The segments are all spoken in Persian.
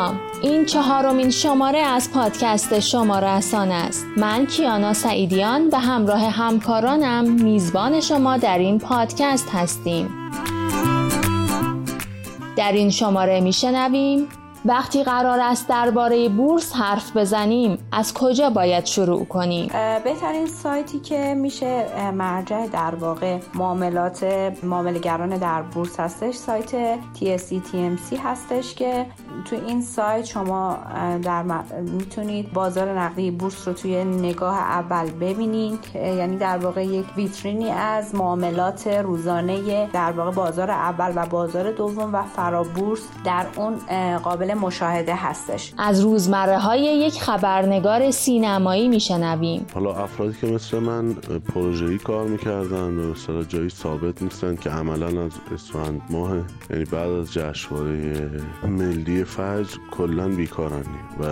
سلام این چهارمین شماره از پادکست شما رسان است. من کیانا سعیدیان به همراه همکارانم میزبان شما در این پادکست هستیم. در این شماره میشنویم وقتی قرار است درباره بورس حرف بزنیم از کجا باید شروع کنیم؟ بهترین سایتی که میشه مرجع در واقع معاملات معاملگران در بورس هستش سایت TSC TMC هستش که تو این سایت شما در می‌تونید بازار نقدی بورس رو توی نگاه اول ببینید یعنی در واقع یک ویترینی از معاملات روزانه در واقع بازار اول و بازار دوم و فرابورس در اون قابل مشاهده هستش. از روزمره های یک خبرنگار سینمایی میشنویم. حالا افرادی که مثل من پروژه‌ای کار می‌کردن و مثلا جایی ثابت نیستن که عملا از اسفند ماه یعنی بعد از جشنواره ملی فجر کلا بیکارن. و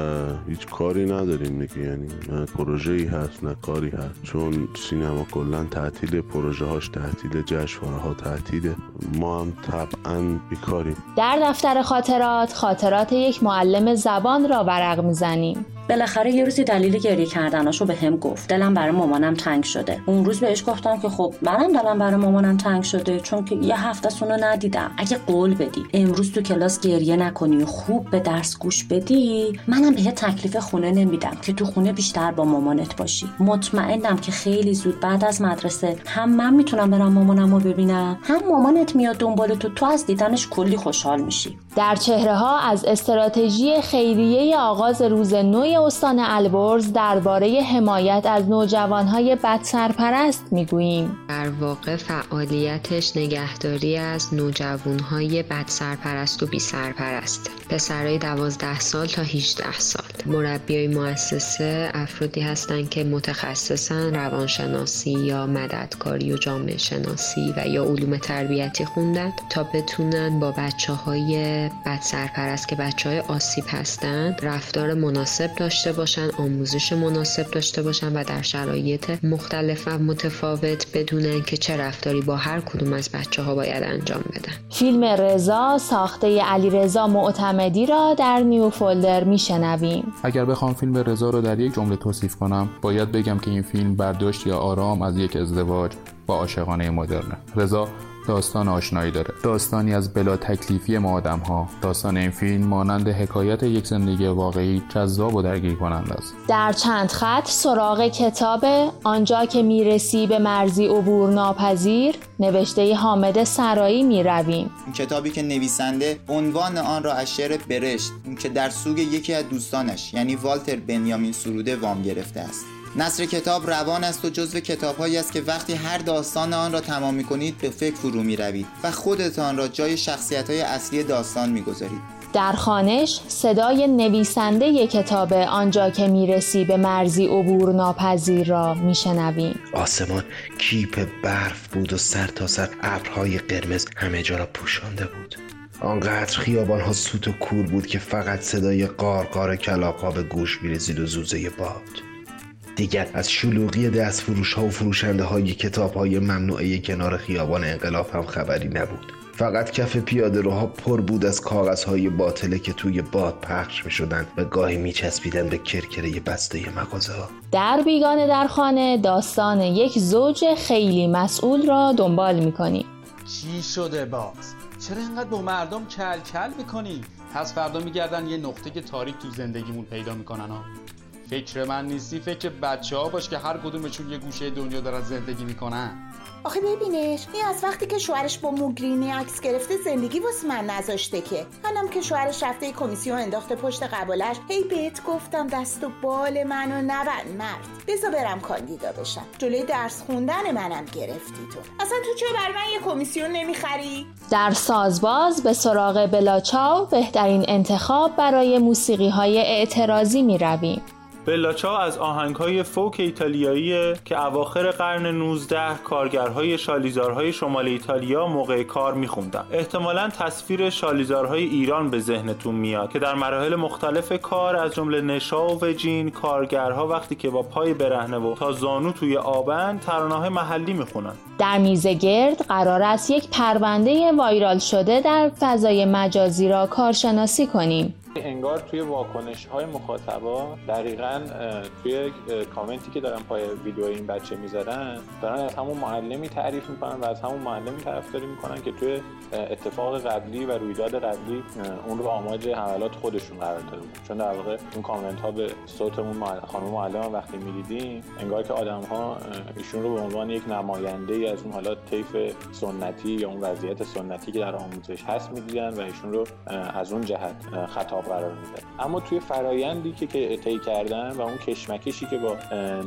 هیچ کاری نداریم دیگه یعنی نه پروژه‌ای هست نه کاری هست. چون سینما کلا تعطیل پروژه هاش تعطیل جشنواره ها تعطیله ما هم طبعا بیکاریم. در دفتر خاطرات خاطرات یک معلم زبان را ورق می‌زنیم. بالاخره یه روزی دلیل گریه کردناشو به هم گفت. دلم برای مامانم تنگ شده. اون روز بهش گفتم که خب منم دلم برای مامانم تنگ شده چون که یه هفته سونو ندیدم. اگه قول بدی امروز تو کلاس گریه نکنی و خوب به درس گوش بدی منم به تکلیف خونه نمیدم که تو خونه بیشتر با مامانت باشی. مطمئنم که خیلی زود بعد از مدرسه هم من می‌تونم برم مامانم رو ببینم هم مامانت میاد دنبال تو تو از دیدنش کلی خوشحال میشی. در چهره ها از استراتژی خیریه آغاز روز نوی استان البرز درباره حمایت از نوجوانهای بد سرپرست می‌گوییم. در واقع فعالیتش نگهداری از نوجوانهای بد سرپرست و بی سرپرست پسرای دوازده سال تا 18 سال. مربیای مؤسسه افرادی هستند که متخصصن روانشناسی یا مددکاری و جامعه شناسی و یا علوم تربیتی خوندن تا بتونن با بچه های بد سرپرست که بچه های آسیب هستند رفتار مناسب داشته باشن آموزش مناسب داشته باشن و در شرایط مختلف و متفاوت بدونن که چه رفتاری با هر کدوم از بچه ها باید انجام بدن. فیلم رضا ساخته علی رضا معتمدی را در نیو فولدر میشنویم. اگر بخوام فیلم رضا رو در یک جمله توصیف کنم باید بگم که این فیلم برداشت یا آرام از یک ازدواج با عاشقانه مدرنه. رضا داستان آشنایی داره. داستانی از بلا تکلیفی ما آدم ها داستان این فیلم مانند حکایت یک زندگی واقعی جذاب و درگیر کننده است. در چند خط سراغ کتاب آنجا که می‌رسی به مرزی عبور ناپذیر نوشته حامد سرایی می رویم. کتابی که نویسنده عنوان آن را از شعر برشت که در سوگ یکی از دوستانش یعنی والتر بنیامین سروده وام گرفته است. نصر کتاب روان است و جزو کتابهایی است که وقتی هر داستان آن را تمام می کنید به فکر فرو می روید و خودتان را جای شخصیت های اصلی داستان می گذارید. در خانش صدای نویسنده کتاب آنجا که می‌رسی به مرزی عبور ناپذیر را میشنویم آسمان کیپ برف بود و سر تا سر ابرهای قرمز همه جا را پوشانده بود. آنقدر خیابان ها سوت و کور بود که فقط صدای قارقار کلاقا به گوش می‌رسید و زوزه باد. دیگر از شلوغی دست فروش ها و فروشنده های کتاب های ممنوعه کنار خیابان انقلاب هم خبری نبود فقط کف پیاده روها پر بود از کاغذ های باطله که توی باد پخش می شدن و گاهی می چسبیدن به کرکره بسته مغازه ها در بیگانه در خانه داستان یک زوج خیلی مسئول را دنبال می کنی. چی شده باز؟ چرا اینقدر با مردم کل کل می‌کنی؟ پس فردا میگردن یه نقطه که تاریک تو زندگیمون پیدا می‌کنن ها فکر من نیستی فکر بچه ها باش که هر کدومشون یه گوشه دنیا دارن زندگی می‌کنن. آخه ببینش این از وقتی که شوهرش با موگرینی عکس گرفته زندگی واسه من نذاشته که. منم که شوهرش رفته کمیسیون انداخته پشت قبالش هی بهت گفتم دست و بال منو نبند مرد. بزا برم کاندیدا بشم. جلوی درس خوندن منم گرفتی تو. اصلا تو چرا بر من یه کمیسیون نمی‌خری؟ در سازباز به سراغ بلاچاو بهترین انتخاب برای موسیقی های اعتراضی می رویم. بلاچا از آهنگهای فوک ایتالیایی که اواخر قرن 19 کارگرهای شالیزارهای شمال ایتالیا موقع کار میخوندن. احتمالا تصویر شالیزارهای ایران به ذهنتون میاد که در مراحل مختلف کار از جمله نشا و وجین کارگرها وقتی که با پای برهنه و تا زانو توی آبن ترانه محلی می‌خونن. در میزه گرد قرار است یک پرونده وایرال شده در فضای مجازی را کارشناسی کنیم. انگار توی واکنش های مخاطبا دقیقا توی کامنتی که دارن پای ویدیو این بچه می‌ذارن دارن از همون معلمی تعریف می‌کنن و از همون معلمی طرفداری می‌کنن که توی اتفاق قبلی و رویداد قبلی اون رو آماج حملات خودشون قرار داده بود. چون در واقع اون کامنت ها به صوتمون خانم معلم وقتی می‌دیدیم انگار که آدم ها ایشون رو به عنوان یک نماینده ای از اون حالا طیف سنتی یا اون وضعیت سنتی که در آموزش هست می‌دیدن و ایشون رو از اون جهت خطاب قرار میدن اما توی فرایندی که که طی کردن و اون کشمکشی که با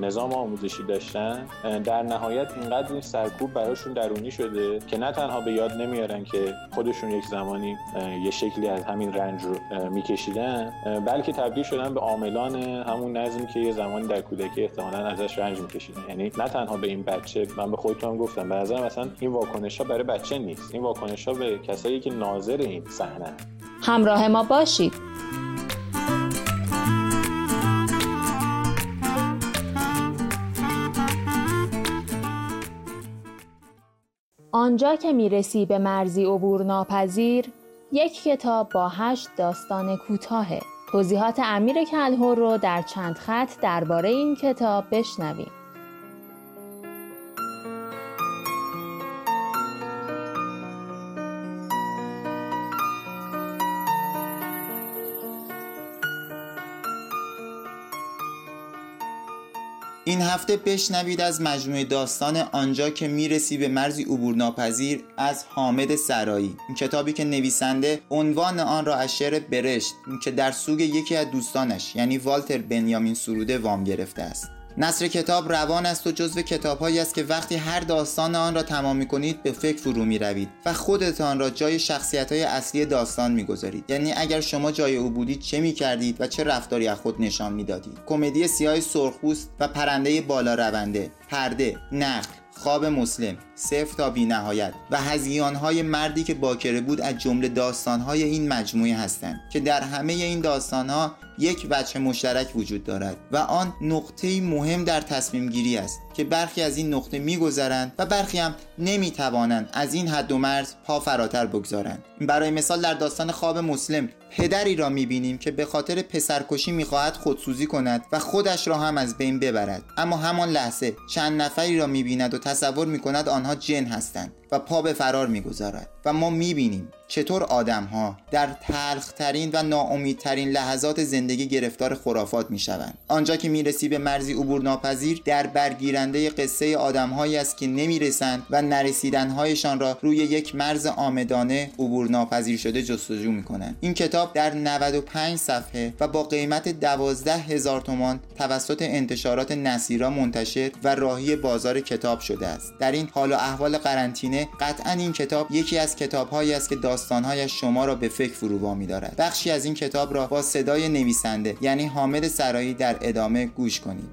نظام آموزشی داشتن در نهایت اینقدر این سرکوب براشون درونی شده که نه تنها به یاد نمیارن که خودشون یک زمانی یه شکلی از همین رنج رو میکشیدن بلکه تبدیل شدن به عاملان همون نظمی که یه زمانی در کودکی احتمالا ازش رنج میکشیدن. یعنی نه تنها به این بچه من به خودتون گفتم به نظر مثلا این واکنش ها برای بچه نیست. این واکنش ها به کسایی که ناظر این صحنه. همراه ما باشید. آنجا که می‌رسی به مرزی عبور ناپذیر یک کتاب با هشت داستان کوتاهه. توضیحات امیر کلهور رو در چند خط درباره این کتاب بشنویم. این هفته بشنوید از مجموعه داستان آنجا که می‌رسی به مرزی عبور ناپذیر از حامد سرایی. این کتابی که نویسنده عنوان آن را از شعر برشت که در سوگ یکی از دوستانش یعنی والتر بنیامین سروده وام گرفته است. نصر کتاب روان است و جزو کتابهایی است که وقتی هر داستان آن را تمام می کنید به فکر فرو می روید و خودتان را جای شخصیت های اصلی داستان می گذارید یعنی اگر شما جای او بودید چه می کردید و چه رفتاری از خود نشان می دادید کمدی سیاه سرخپوست و پرنده بالا رونده پرده نخل خواب مسلم صفر تا بی نهایت و های مردی که باکره بود از جمله های این مجموعه هستند که در همه این ها یک وجه مشترک وجود دارد و آن نقطه مهم در تصمیم گیری است که برخی از این نقطه میگذرند و برخی هم نمی‌توانند از این حد و مرز پا فراتر بگذارند. برای مثال در داستان خواب مسلم پدری را می‌بینیم که به خاطر پسرکشی می‌خواهد خودسوزی کند و خودش را هم از بین ببرد. اما همان لحظه چند نفری را می‌بیند و تصور می‌کند آنها جن هستند و پا به فرار می‌گذارد و ما می‌بینیم چطور آدم ها در تلخترین و ناامیدترین لحظات زندگی گرفتار خرافات می‌شوند؟ آنجا که می‌رسی به مرزی عبور ناپذیر در برگیرنده قصه آدمهایی است که نمی‌رسند و نرسیدنهایشان را روی یک مرز آمدانه عبور ناپذیر شده جستجو می‌کنند. این کتاب در 95 صفحه و با قیمت 12 هزار تومان توسط انتشارات نصیرا منتشر و راهی بازار کتاب شده است. در این حال و احوال قرنطینه قطعا این کتاب یکی از کتابهایی است که داستانهایش شما را به فکر فرو وامی دارد بخشی از این کتاب را با صدای نویسنده یعنی حامد سرایی در ادامه گوش کنید.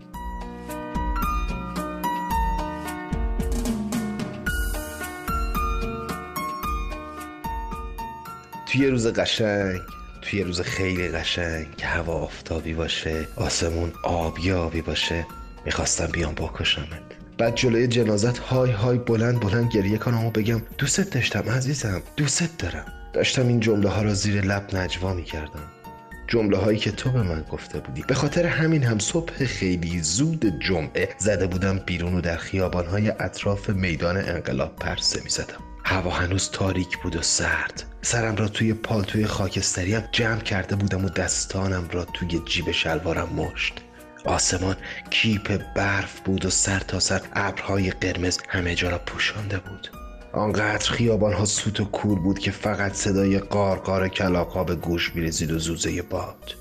توی روز قشنگ توی روز خیلی قشنگ که هوا آفتابی باشه آسمون آبیابی باشه می‌خواستم بیام بکشمت. بعد جلوی جنازت های های بلند بلند گریه کنم و بگم دوست داشتم عزیزم دوست دارم. داشتم این جمله ها را زیر لب نجوا می کردم جمله هایی که تو به من گفته بودی. به خاطر همین هم صبح خیلی زود جمعه زده بودم بیرون و در خیابان های اطراف میدان انقلاب پرسه می زدم هوا هنوز تاریک بود و سرد. سرم را توی پالتوی خاکستریم جمع کرده بودم و دستانم را توی جیب شلوارم مشت. آسمان کیپ برف بود و سر تا سر ابرهای قرمز همه جا را پوشانده بود. آنقدر خیابان ها سوت و کور بود که فقط صدای قارقار کلاقا به گوش میرزید و زوزه باد.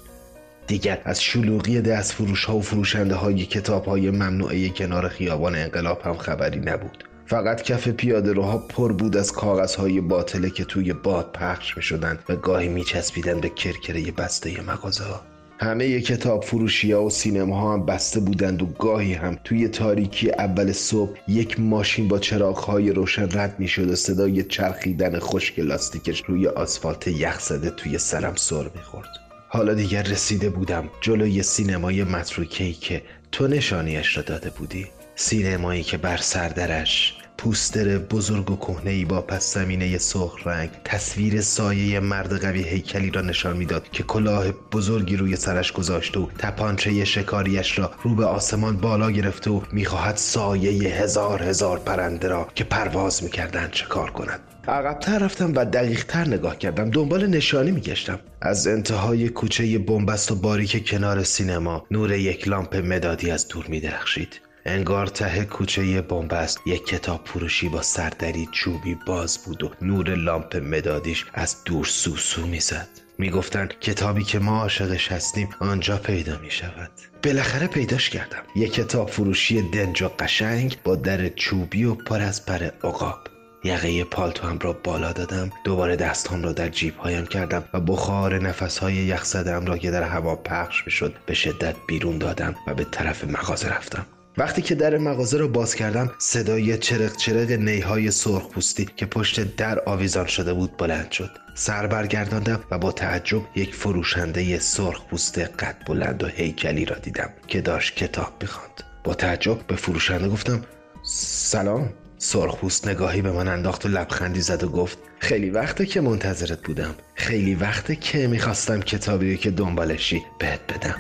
دیگر از شلوغی دست فروش ها و فروشنده های کتاب های ممنوعه کنار خیابان انقلاب هم خبری نبود. فقط کف پیاده روها پر بود از کاغذ های باطله که توی باد پخش می شدن و گاهی می چسبیدن به کرکره بسته مغازه ها همه کتاب فروشی ها و سینما ها هم بسته بودند و گاهی هم توی تاریکی اول صبح یک ماشین با چراغ های روشن رد می شد و صدای چرخیدن خشک لاستیکش روی آسفالت یخ زده توی سرم سر می خورد. حالا دیگر رسیده بودم جلوی سینمای متروکهی که تو نشانیش را داده بودی سینمایی که بر سردرش پوستر بزرگ و کهنه با پس زمینه سرخ رنگ تصویر سایه مرد قوی هیکلی را نشان می‌داد که کلاه بزرگی روی سرش گذاشته و تپانچه شکاریش را رو به آسمان بالا گرفته و می‌خواهد سایه هزار هزار پرنده را که پرواز می‌کردند شکار کند. عقبتر رفتم و دقیقتر نگاه کردم. دنبال نشانی میگشتم. از انتهای کوچه بنبست و باریک کنار سینما نور یک لامپ مدادی از دور میدرخشید. انگار ته کوچه بنبست یک کتاب فروشی با سردری چوبی باز بود و نور لامپ مدادیش از دور سوسو می‌زد. می‌گفتند کتابی که ما عاشقش هستیم آنجا پیدا می شود بالاخره پیداش کردم. یک کتاب فروشی دنج و قشنگ با در چوبی و پر از پر عقاب. یقه پالتوام را بالا دادم. دوباره دستام را در جیب هایم کردم و بخار نفس های یخ زدم را که در هوا پخش می‌شد به شدت بیرون دادم و به طرف مغازه رفتم. وقتی که در مغازه را باز کردم صدای چرق چرق نیهای سرخ پوستی که پشت در آویزان شده بود بلند شد. سر برگرداندم و با تعجب یک فروشنده سرخ پوست قد بلند و هیکلی را دیدم که داشت کتاب می‌خواند. با تعجب به فروشنده گفتم سلام. سرخپوست نگاهی به من انداخت و لبخندی زد و گفت خیلی وقته که منتظرت بودم. خیلی وقته که می‌خواستم کتابی که دنبالشی بهت بدم.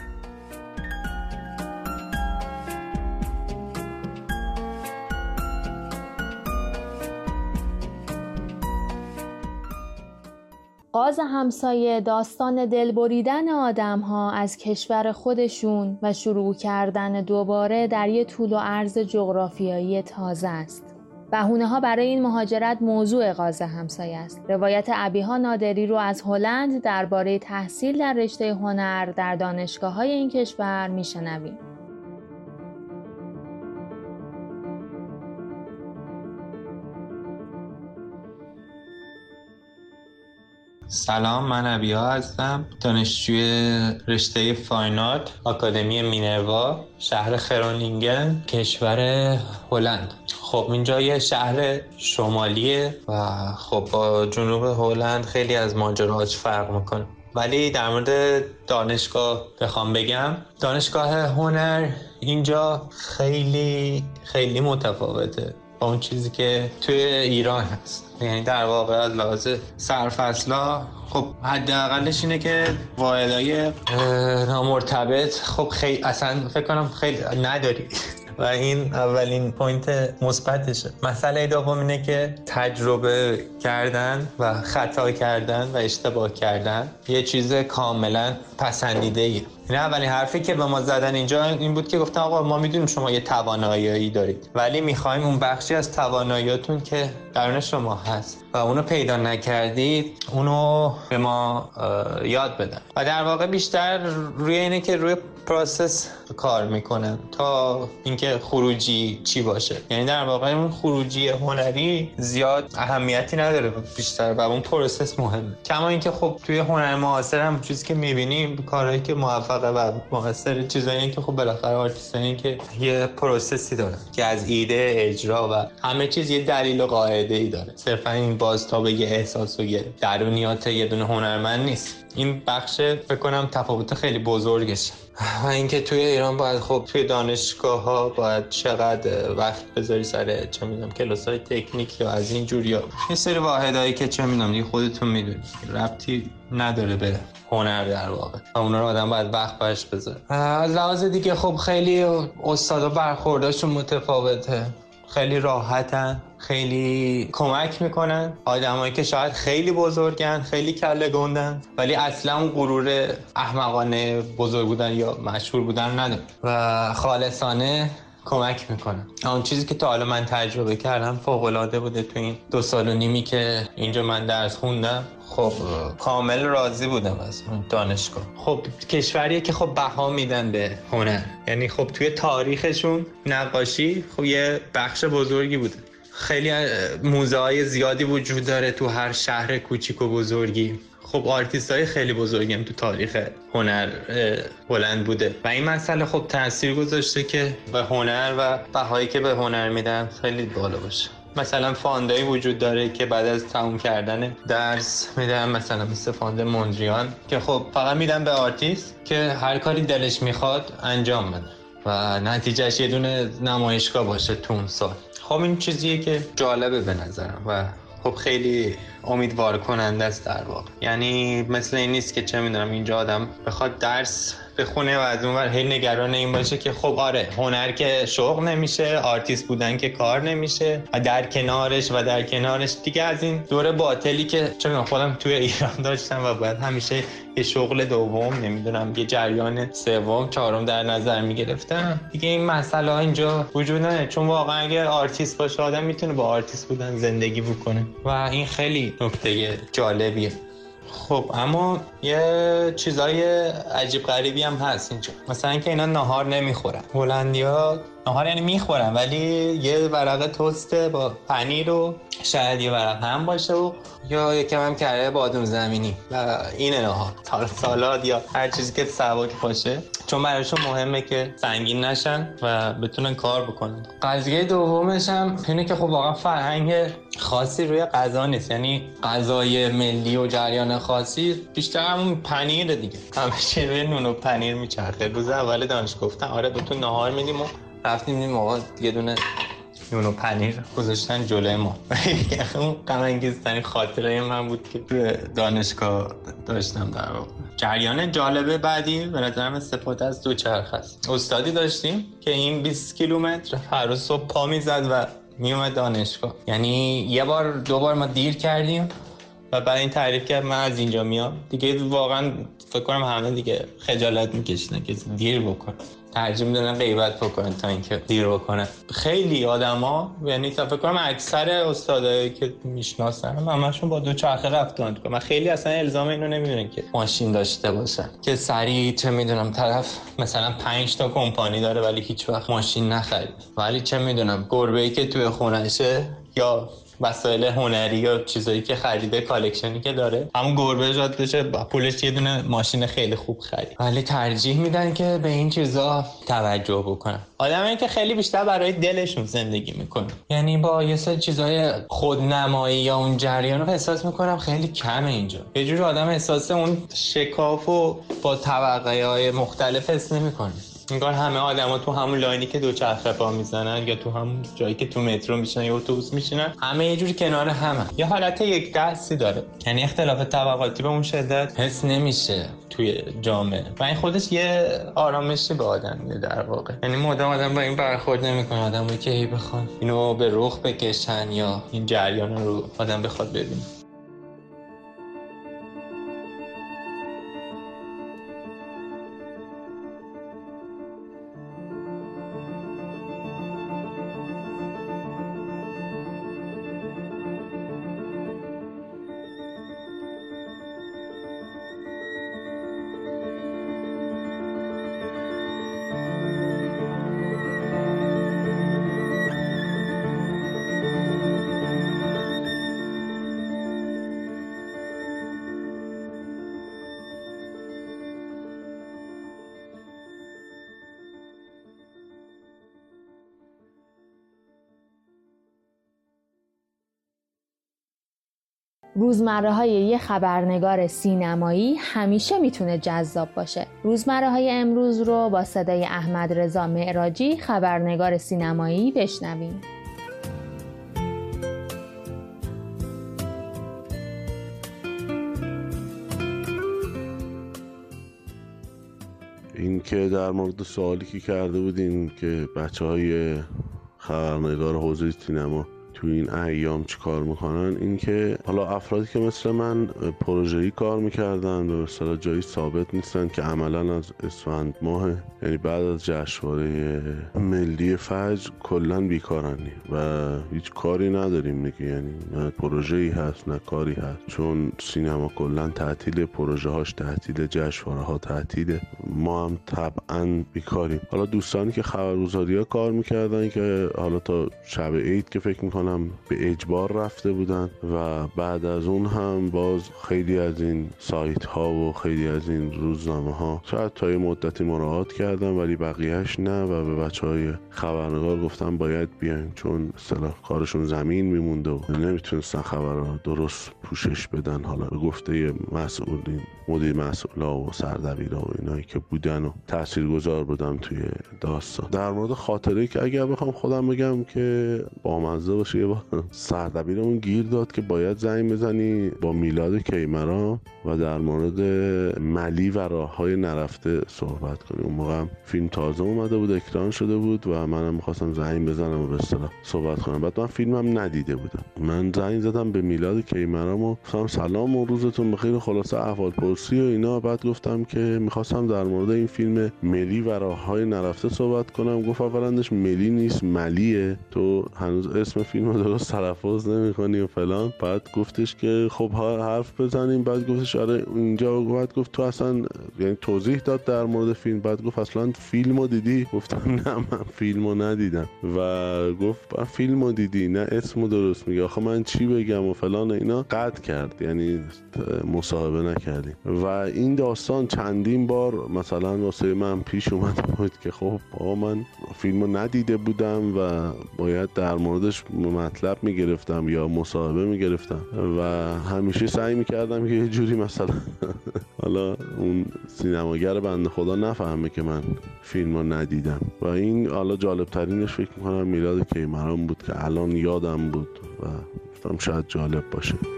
قاز همسایه داستان دلبریدن آدم ها از کشور خودشون و شروع کردن دوباره در یه طول و عرض جغرافیایی تازه است. بهونه ها برای این مهاجرت موضوع قاز همسایه است. روایت ابیها نادری رو از هلند درباره تحصیل در رشته هنر در دانشگاه های این کشور میشنویم. سلام من ابیا هستم دانشجوی رشته فاینات آکادمی مینروا شهر خرونینگن کشور هلند. خب اینجا یه شهر شمالیه و خب با جنوب هلند خیلی از ماجراهاش فرق می‌کنه. ولی در مورد دانشگاه بخوام بگم دانشگاه هنر اینجا خیلی خیلی متفاوته. اون چیزی که توی ایران هست. یعنی در واقع از لحاظ سرفصلا خب حداقلش اینه که واحدهای نامرتبط خب خیلی اصلا فکر کنم خیلی نداری. و این اولین پوینت مثبتشه. مسئله دوم اینه که تجربه کردن و خطا کردن و اشتباه کردن یه چیز کاملا پسندیده ایه این اولین حرفی که به ما زدن اینجا این بود که گفتن آقا ما می‌دونیم شما یه توانایی دارید ولی می‌خوایم اون بخشی از تواناییاتون که درون شما هست و اونو پیدا نکردید اونو به ما یاد بدن. و در واقع بیشتر روی اینه که روی process کار می‌کنن تا اینکه خروجی چی باشه. یعنی در واقع اون خروجی هنری زیاد اهمیتی نداره بیشتر و اون process مهمه. کما اینکه خب توی هنر معاصر هم چیزی که می‌بینیم کارهایی که موفقه و موثر چیزایی که خب بالاخره آرتیستایی که یه process ی دارن که از ایده اجرا و همه چیز یه دلیل و قاعده ای داره. صرفا این بازتاب یه احساس و یه درونیات یه دونه هنرمند نیست. این بخش فکر کنم تفاوت خیلی بزرگشه. و اینکه توی ایران باید خب توی دانشگاه ها باید چقدر وقت بذاری سر چه می‌دونم کلاس های تکنیک یا از این جور یا یه سری واحدهایی که چه می‌دونم دیگه خودتون می‌دونید. ربطی نداره به هنر در واقع. و اونا رو آدم باید وقت برش بذاره. از لحاظ دیگه خب خیلی استاد و برخورداشون متفاوته. خیلی راحتن خیلی کمک می‌کنن. آدمایی که شاید خیلی بزرگن خیلی کله گندن ولی اصلا اون غرور احمقانه بزرگ بودن یا مشهور بودن ندارن و خالصانه کمک می‌کنن اون چیزی که تا حالا من تجربه کردم فوق العاده بوده تو این دو سال و نیمی که اینجا من درس خوندم. خب کامل راضی بودم از دانشگاه. خب کشوریه که خب بها میدن به هنر. یعنی خب توی تاریخشون نقاشی خب یه بخش بزرگی بوده. خیلی موزه های زیادی وجود داره تو هر شهر کوچیک و بزرگی. خب آرتیست های خیلی بزرگی هم تو تاریخ هنر بلند بوده. و این مسئله خب تاثیر گذاشته که به هنر و بهایی که به هنر میدن خیلی بالا باشه. مثلا fund ایی وجود داره که بعد از تموم کردن درس میدن مثلا مثل fund موندریان که خب فقط میدن به آرتیست که هر کاری دلش می‌خواد انجام بده. و نتیجهش یه دونه نمایشگاه باشه تو اون سال. خب این چیزیه که جالبه به نظرم و خب خیلی امیدوار کننده است در واقع. یعنی مثل این نیست که چه می‌دونم اینجا آدم بخواد درس بخونه و از اون هی نگران این باشه که خب آره هنر که شغل نمیشه آرتیست بودن که کار نمیشه و در کنارش و در کنارش دیگه از این دور باطلی که چه خودم توی ایران داشتم و باید همیشه یه شغل دوم نمی‌دونم یه جریان سوم چهارم در نظر می‌گرفتم. دیگه این مسئله اینجا وجود نداره. چون واقعا اگر آرتیست باشه آدم می‌تونه با آرتیست بودن زندگی بکنه. و این خیلی نکته جالبیه. خب اما یه چیزای عجیب غریبی هم هست اینجا. مثلا که اینا نهار نمی‌خورن. هلندیا نهار یعنی می‌خورن ولی یه ورقه توسته با پنیر و شاید یه ورق هم باشه و یا یکم هم کره بادوم زمینی. و این سالاد یا هر چیزی که سبک باشه. چون برایشون مهمه که سنگین نشن و بتونن کار بکنن. قضیه دومش هم اینه که خب واقعا فرهنگ خاصی روی غذا نیست. یعنی غذای ملی و جریان خاصی بیشتر همون پنیر دیگه. همیشه روی نون و پنیر میچرخه. روز اول دانش گفتن آره بهتون نهار میدیم و رفتیم این موقع یه دونه نون و پنیر گذاشتن جلوی ما. اون غم خاطره من بود که توی دانشگاه داشتم در واقع. جریان جالبه بعدی به نظرم استفاده از دو چرخ است. استادی داشتیم که این 20 کیلومتر هر صبح پا می‌زد و میومد دانشگاه. یعنی یه بار دو بار ما دیر کردیم و بعد این تعریف کرد من از اینجا میام. دیگه واقعا فکر کنم همه دیگه خجالت میکشنه که دیر بکن. ترجیح می‌دونن غیبت بکنن تا اینکه دیر بکنن. خیلی آدما یعنی فکر کنم اکثر استادایی که می‌شناسن همشون با دو چرخه رفتن. من خیلی اصلا الزام اینو نمی‌دونن که ماشین داشته باشن. که سریع چه می‌دونم طرف مثلا 5 تا کمپانی داره ولی هیچ وقت ماشین نخرید. ولی چه می‌دونم گربه ای که توی خونشه یا وسایل هنری یا چیزایی که خریده collection ی که داره. همون گربه جاد بشه با پولش یه دونه ماشین خیلی خوب خرید. ولی ترجیح میدن که به این چیزا توجه بکنن. آدمایی که خیلی بیشتر برای دلشون زندگی می‌کنن. یعنی با یه سری چیزای خودنمایی یا اون جریان رو احساس می‌کنم خیلی کمه اینجا. یه جور آدم احساس اون شکاف و با طبقه های مختلف حس نمی‌کنه. انگار همه آدما تو همون line ی که دو چرخه پا می‌زنن یا تو همون جایی که تو مترو میشنن یا اتوبوس میشینن همه یه جوری کنار همه یه حالت یک دستی داره. یعنی اختلاف طبقاتی به اون شدت حس نمیشه توی جامعه. و این خودش یه آرامشی به آدم میده در واقع. یعنی مدام آدم با این برخورد نمی‌کنه. آدمایی که هی بخوان اینو به رخ بکشن یا این جریان رو آدم بخواد ببینه. روزمره های یه خبرنگار سینمایی همیشه می‌تونه جذاب باشه. روزمره های امروز رو با صدای احمد رضا معراجی خبرنگار سینمایی بشنویم. این که در مورد سوالی که کرده بودین که بچه های خبرنگار حوزه سینما تو این ایام چی کار می‌کنن؟ اینکه حالا افرادی که مثل من پروژه‌ای کار می‌کردن به مثلا جایی ثابت نیستن که عملا از اسفند ماه یعنی بعد از جشنواره ملی فجر کلا بیکارن و هیچ کاری نداریم دیگه. یعنی نه پروژه‌ای هست نه کاری هست. چون سینما کلا تعطیل پروژه هاش تعطیل جشنواره ها تعطیله. ما هم طبعا بیکاریم. حالا دوستانی که خبرگزاری ها کار می‌کردن که حالا تا شب عید که فکر می‌کنم کنم به اجبار رفته بودن و بعد از اون هم باز خیلی از این سایت ها و خیلی از این روزنامه ها شاید تا یه مدتی مراعات کردم ولی بقیهش نه و به بچه های خبرنگار گفتم باید بیاین چون اصطلاح کارشون زمین میمونده و نمی‌تونستن خبرها درست پوشش بدن. حالا به گفته مسئولین مدیر مسئولا و سردبیرا و اینایی که بودن و تاثیرگذار بودم توی داستان. در مورد خاطره که اگر بخوام خودم بگم که بامزه باشه یه بار سردبیرمون گیر داد که باید زنگ بزنی با میلاد کیمرا و در مورد ملی و راه های نرفته صحبت کنی. اون موقع فیلم تازه اومده بود اکران شده بود و منم می‌خواستم زنگ بزنم و به صحبت کنم. بعد من فیلمم ندیده بودم. من زنگ زدم به میلاد کیمرام و گفتم سلام و روزتون بخیر خلاصه احوال پرسی و اینا. بعد گفتم که می‌خواستم در مورد این فیلم ملی و راه های نرفته صحبت کنم. گفت اولندش ملی نیست ملیه. تو هنوز اسم فیلم رو درست تلفظ نمی‌کنی و فلان. بعد گفتش که خب حرف بزنیم. بعد گفتش آره اینجا بعد گفت تو اصلا یعنی توضیح داد در مورد فیلم. بعد گفت اصلا فیلمو دیدی؟ گفتم نه من فیلمو ندیدم. و گفت فیلمو دیدی نه اسمو درست میگه. آخه من چی بگم و فلان اینا؟ قطع کرد. یعنی مصاحبه نکردیم. و این داستان چندین بار مثلا واسه من پیش اومده بود که خب آقا من فیلمو ندیده بودم و باید در موردش مطلب می‌گرفتم یا مصاحبه می‌گرفتم و همیشه سعی می‌کردم که یه جوری مثلا حالا اون سینماگر بنده خدا نفهمه که من فیلم رو ندیدم. و این حالا جالب ترینش فکر می‌کنم میلاد کیمران بود که الان یادم بود و گفتم شاید جالب باشه.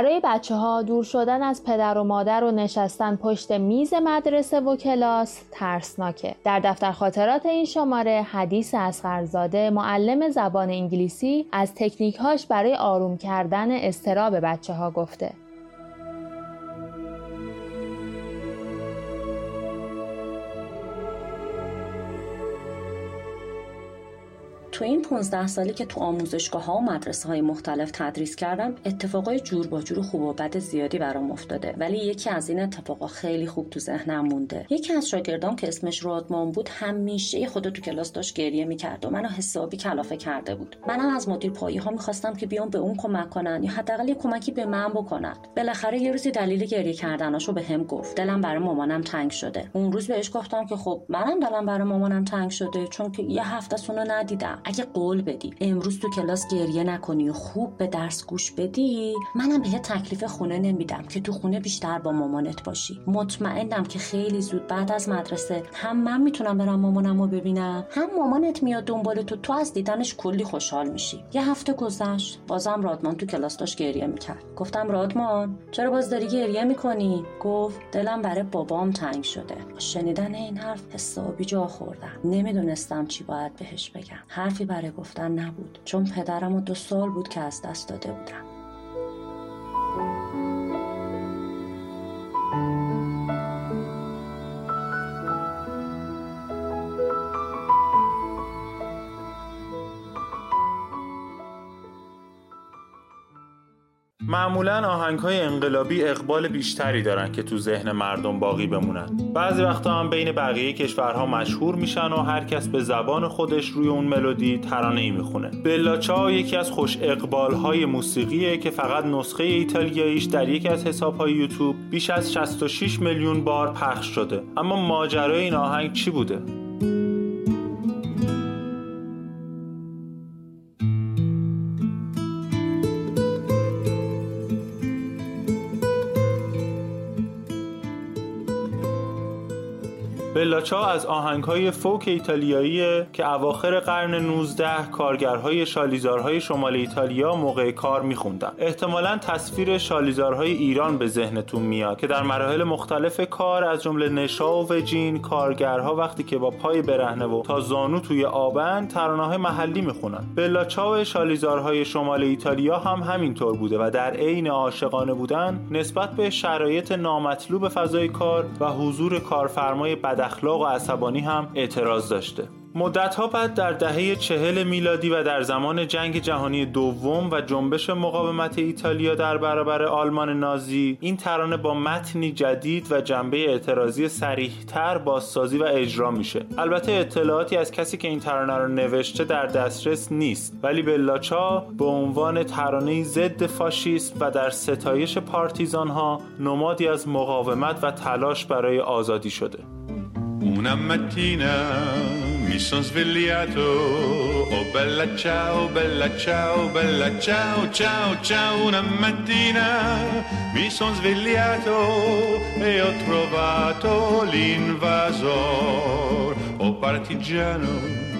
برای بچه ها دور شدن از پدر و مادر و نشستن پشت میز مدرسه و کلاس ترسناکه. در دفتر خاطرات این شماره حدیث اسقرزاده معلم زبان انگلیسی از تکنیک هاش برای آروم کردن استراب بچه ها گفته. تو این 15 سالی که تو آموزشگاه ها و مدرسه های مختلف تدریس کردم اتفاقای جور با جور خوب و بد زیادی برام افتاده. ولی یکی از این اتفاقا خیلی خوب تو ذهنم مونده. یکی از شاگردام که اسمش رادمان بود همیشه خود تو کلاس داشت گریه می‌کرد و منو حسابی کلافه کرده بود. منم از مدیر پایی ها می‌خواستم که بیام به اون کمک کنن یا حداقل کمکی به من بکنن. بالاخره یه روزی دلیل گریه کردناشو به هم گفت. دلم برای مامانم تنگ شده. اون روز بهش گفتم که خب منم دلم برای مامانم تنگ شده چون که یه هفته سونو ندیدم. اگه قول بدی. امروز تو کلاس گریه نکنی و خوب به درس گوش بدی منم بهت تکلیف خونه نمیدم که تو خونه بیشتر با مامانت باشی. مطمئنم که خیلی زود بعد از مدرسه هم من می‌تونم برم مامانم رو ببینم هم مامانت میاد دنبال تو تو از دیدنش کلی خوشحال میشی. یه هفته گذشت بازم رادمان تو کلاس داشت گریه می‌کرد. گفتم رادمان چرا باز داری گریه می‌کنی؟ گفت دلم برای بابام تنگ شده. شنیدن این حرف حسابی جا خوردم نمی‌دونستم چی باید بهش بگم. حرفی برای گفتن نبود چون پدرم و دو سال بود که از دست داده بودم معمولا آهنگ های انقلابی اقبال بیشتری دارن که تو ذهن مردم باقی بمونن. بعضی وقتا هم بین بقیه کشورها مشهور میشن و هر کس به زبان خودش روی اون ملودی ترانه ای می‌خونه بلاچا یکی از خوش اقبال های موسیقیه که فقط نسخه ایتالیاییش در یکی از حساب های یوتیوب بیش از 66 میلیون بار پخش شده. اما ماجرای این آهنگ چی بوده؟ بلاچا از آهنگهای فوک ایتالیایی که اواخر قرن 19 کارگرهای شالیزارهای شمال ایتالیا موقع کار میخوندن. احتمالا تصویر شالیزارهای ایران به ذهنتون میاد که در مراحل مختلف کار از جمله نشا و وجین کارگرها وقتی که با پای برهنه و تا زانو توی آبن ترانه‌های محلی می‌خونن. بلاچا و شالیزارهای شمال ایتالیا هم همینطور بوده و در عین عاشقانه بودن نسبت به شرایط نامطلوب فضای کار و حضور کارفرمای بد اخلاق و عصبانی هم اعتراض داشته. مدتها بعد در دهه چهل میلادی و در زمان جنگ جهانی دوم و جنبش مقاومت ایتالیا در برابر آلمان نازی این ترانه با متنی جدید و جنبه اعتراضی سریحتر بازسازی و اجرا میشه. البته اطلاعاتی از کسی که این ترانه رو نوشته در دسترس نیست ولی بلاچا به عنوان ترانه ضد فاشیسم و در ستایش پارتیزان ها نمادی از مقاومت و تلاش برای آزادی شده. Una mattina mi sono svegliato, oh bella ciao, bella ciao, bella ciao, ciao, ciao. Una mattina mi sono svegliato e ho trovato l'invasor, oh partigiano.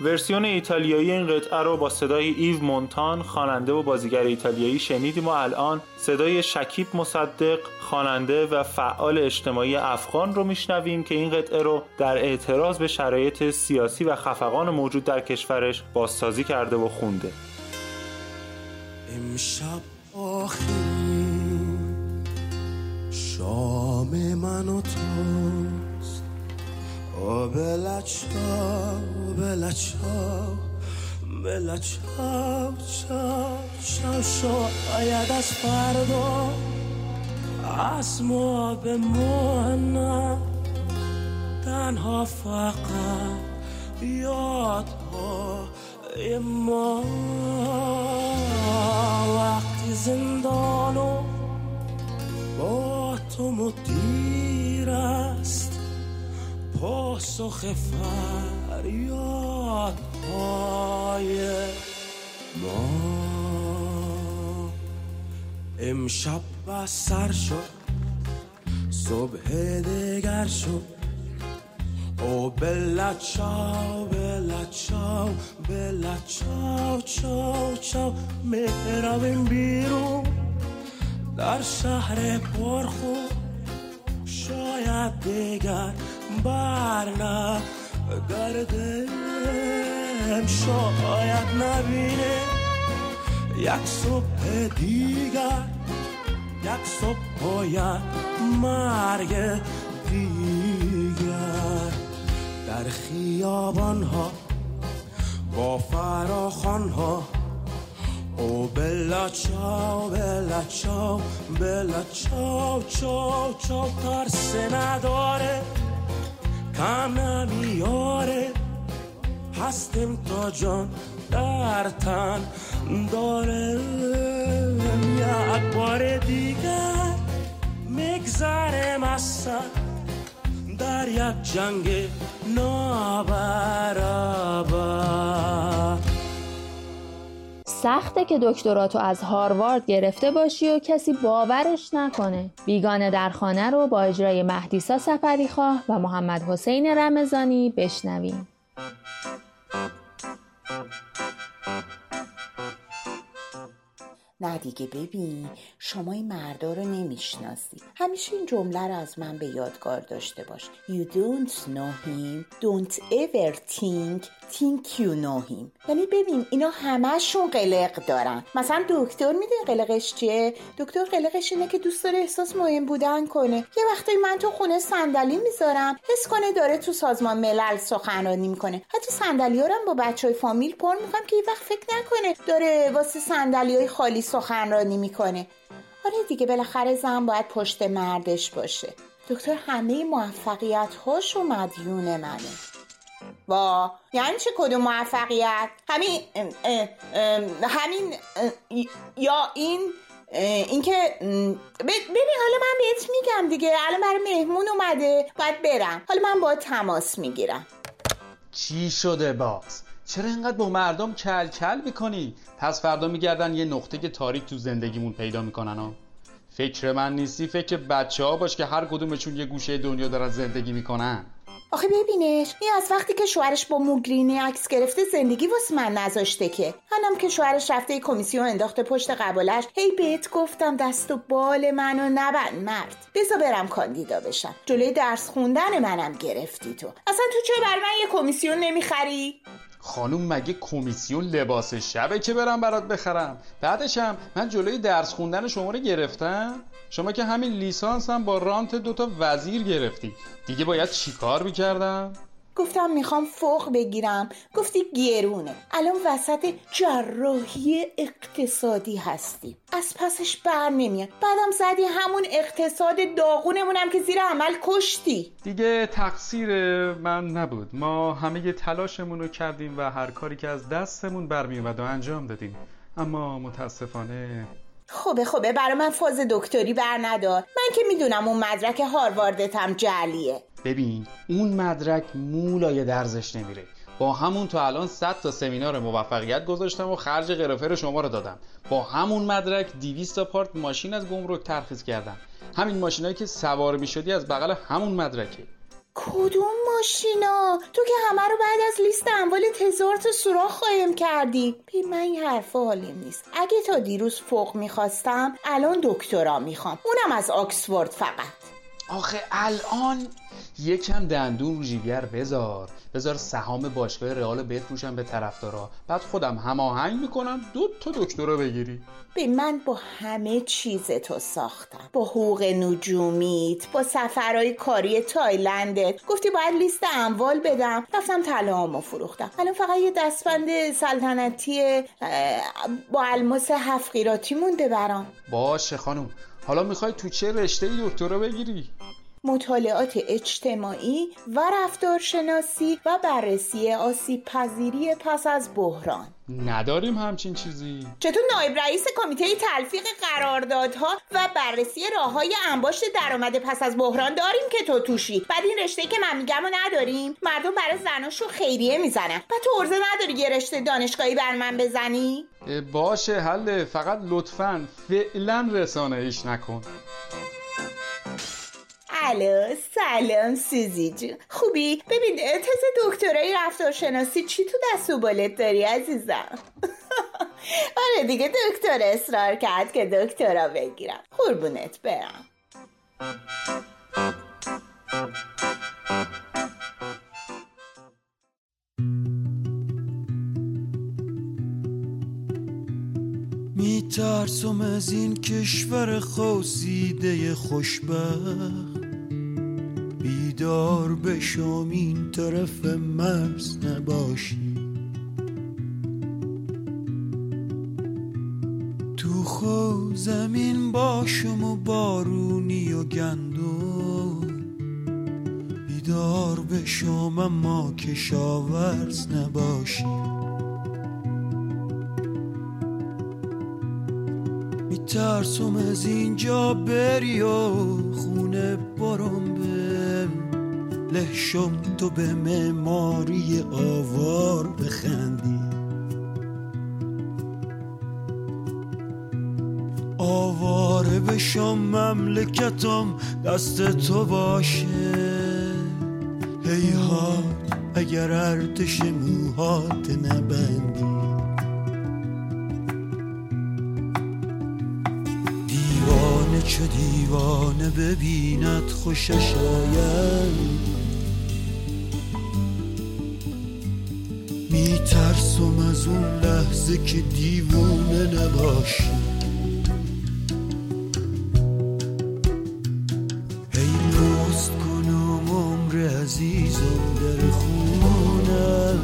ورسیون ایتالیایی این قطعه رو با صدای ایو مونتان خواننده و بازیگر ایتالیایی شنیدیم و الان صدای شکیب مصدق خواننده و فعال اجتماعی افغان رو میشنویم که این قطعه رو در اعتراض به شرایط سیاسی و خفقان موجود در کشورش بازسازی کرده و خونده. امشب آخرین شام من و توست او بلا چاو بلا چاو بلا چاو چاو چاو شاید از فردا از ما بمانم تنها فقط یادها ما وقتی زندانو با تو مدیر است پاسخ فریادهای ما. امشب بس سر شد صبح دگر شد. او بلا چاو بلا چاو بلا چاو چاو چاو. مهرم بیرون در شهر پرخو شاید دیگر بر نگردم شاید نبینه یک صبح دیگر یک صبح باید مرگ دیگر. در خیابان ها با فراخان ها او بلا چاو بلا چاو بلا چاو چاو چاو ترس نداره. کم نمیاره هستیم تا جان در تن داره. یک بار دیگر میگذرم از در یک جنگ نابرابر. سخته که دکتراتو از هاروارد گرفته باشی و کسی باورش نکنه. بیگانه در خانه رو با اجرای مهدیسا سفری خواه و محمد حسین رمزانی بشنویم. نه دیگه ببین شما این مردا رو نمی‌شناسی. همیشه این جمله رو از من به یادگار داشته باش. You don't know him. Don't ever think Think you know him. یعنی ببین اینا همهشون قلق دارن. مثلا دکتر می‌دونی قلقش چیه؟ دکتر قلقش اینه که دوست داره احساس مهم بودن کنه. یه وقتی من تو خونه صندلی می‌ذارم. حس کنه داره تو سازمان ملل سخنرانی می‌کنه. حتی صندلی هم با بچه های فامیل پر می‌کنم که یه وقت فکر نکنه داره واسه صندلی های خالی سخنرانی می‌کنه. آره دیگه بالاخره زن باید پشت مردش باشه. دکتر همه موفقیت هاش و مدیون منه. وا یعنی چه کدوم موفقیت؟ همین همین یا این اینکه ببین حالا من بهت میگم دیگه. الان برای مهمون اومده باید برم. حالا من باید تماس می‌گیرم. چی شده باز؟ چرا اینقدر با مردم کل کل می‌کنی؟ پس فردا میگردن یه نقطه که تاریک تو زندگیمون پیدا می‌کنن ها. فکر من نیستی فکر بچه ها باش که هر کدومشون یه گوشه دنیا دارن زندگی می‌کنن. آخه ببینش این از وقتی که شوهرش با موگرینی عکس گرفته زندگی واسه من نذاشته که. هنم که شوهرش رفته کمیسیون انداخته پشت قبالش هی بهت گفتم دست و بال منو نبند مرد. بزا برم کاندیدا بشم. جلوی درس خوندن منم گرفتی تو. اصلا تو چه بر من یه کمیسیون نمی‌خری؟ خانوم مگه کمیسیون لباس شبه که برم برات بخرم؟ بعدشم من جلوی درس خوندن شما رو گرفتم. شما که همین لیسانس هم با رانت دوتا وزیر گرفتی. دیگه باید چیکار می‌کردم؟ گفتم می‌خوام فوق بگیرم. گفتی گرونه. الان وسط جراحی اقتصادی هستی. از پسش بر نمیاد. بعدم زدی همون اقتصاد داغونمونم که زیر عمل کشتی. دیگه تقصیر من نبود. ما همه تلاشمون رو کردیم و هر کاری که از دستمون برمیومد و انجام دادیم. اما متاسفانه خوبه خوبه. برای من فاز دکتری بر ندار من که می‌دونم اون مدرک هارواردتم جلیه ببین اون مدرک مولای درزش نمیره. با همون تو الان 100 تا سمینار موفقیت گذاشتم و خرج قرفر شما رو دادم. با همون مدرک 200 تا پارت ماشین از گمرک ترخیص کردم. همین ماشینایی که سوار می‌شدی از بغل همون مدرکه. کدوم ماشینا؟ تو که همه رو بعد از لیست اموال تزار تا سوراخ قایم کردی. بی من این حرفا حالیم نیست. اگه تا دیروز فوق می‌خواستم الان دکترا می‌خوام. اونم از آکسفورد فقط. آخه الان یکم دندون رو جیگر بذار. بذار سهام باشگاه رئال بفروشم به طرفدارا. بعد خودم هماهنگ می‌کنم دو تا دکترا بگیری. به من با همه چیز تو ساختم. با حقوق نجومیت با سفرهای کاری تایلندت. گفتی باید لیست اموال بدم. رفتم طلاهامو فروختم. الان فقط یه دستبند سلطنتی با الماس هفت قیراطی مونده برام. باشه خانم. حالا می‌خوای تو چه رشته دکترا بگیری؟ مطالعات اجتماعی و رفتارشناسی و بررسی آسیب پذیری پس از بحران. نداریم همچین چیزی. چطور نایب رئیس کمیته تلفیق قراردادها و بررسی راه های انباشت درآمد پس از بحران داریم که تو توشی؟ بعد این رشته که من میگم و نداریم. مردم برای زناشو خیریه می‌زنن. و تو ارزه نداری یه رشته دانشگاهی بر من بزنی؟ باشه حل فقط لطفا فعلا رسانه ایش نکن. الو سلام سوزی جون. خوبی؟ ببین تز دکترای رفتارشناسی چی تو دست و بالت داری عزیزم؟ آره دیگه دکتر اصرار کرد که دکترا بگیرم. قربونت برم. میترسم از این کشور خوزیده خوشبخت. بیدار بشم این طرف مرز نباشی. تو خو زمین باشم و بارونی و گندم. بیدار بشم اما کشاورز نباشی. میترسم از اینجا بری و خونه برم به لحشم تو به معماری آوار بخندی. آواره بشم مملکتم دست تو باشه. هیهات اگر ارتش موهات نبندی. دیوانه چه دیوانه ببیند خوشش آید میترسم از اون لحظه که دیوونه نباشی. هی پست کنم عمر عزیزم در خونم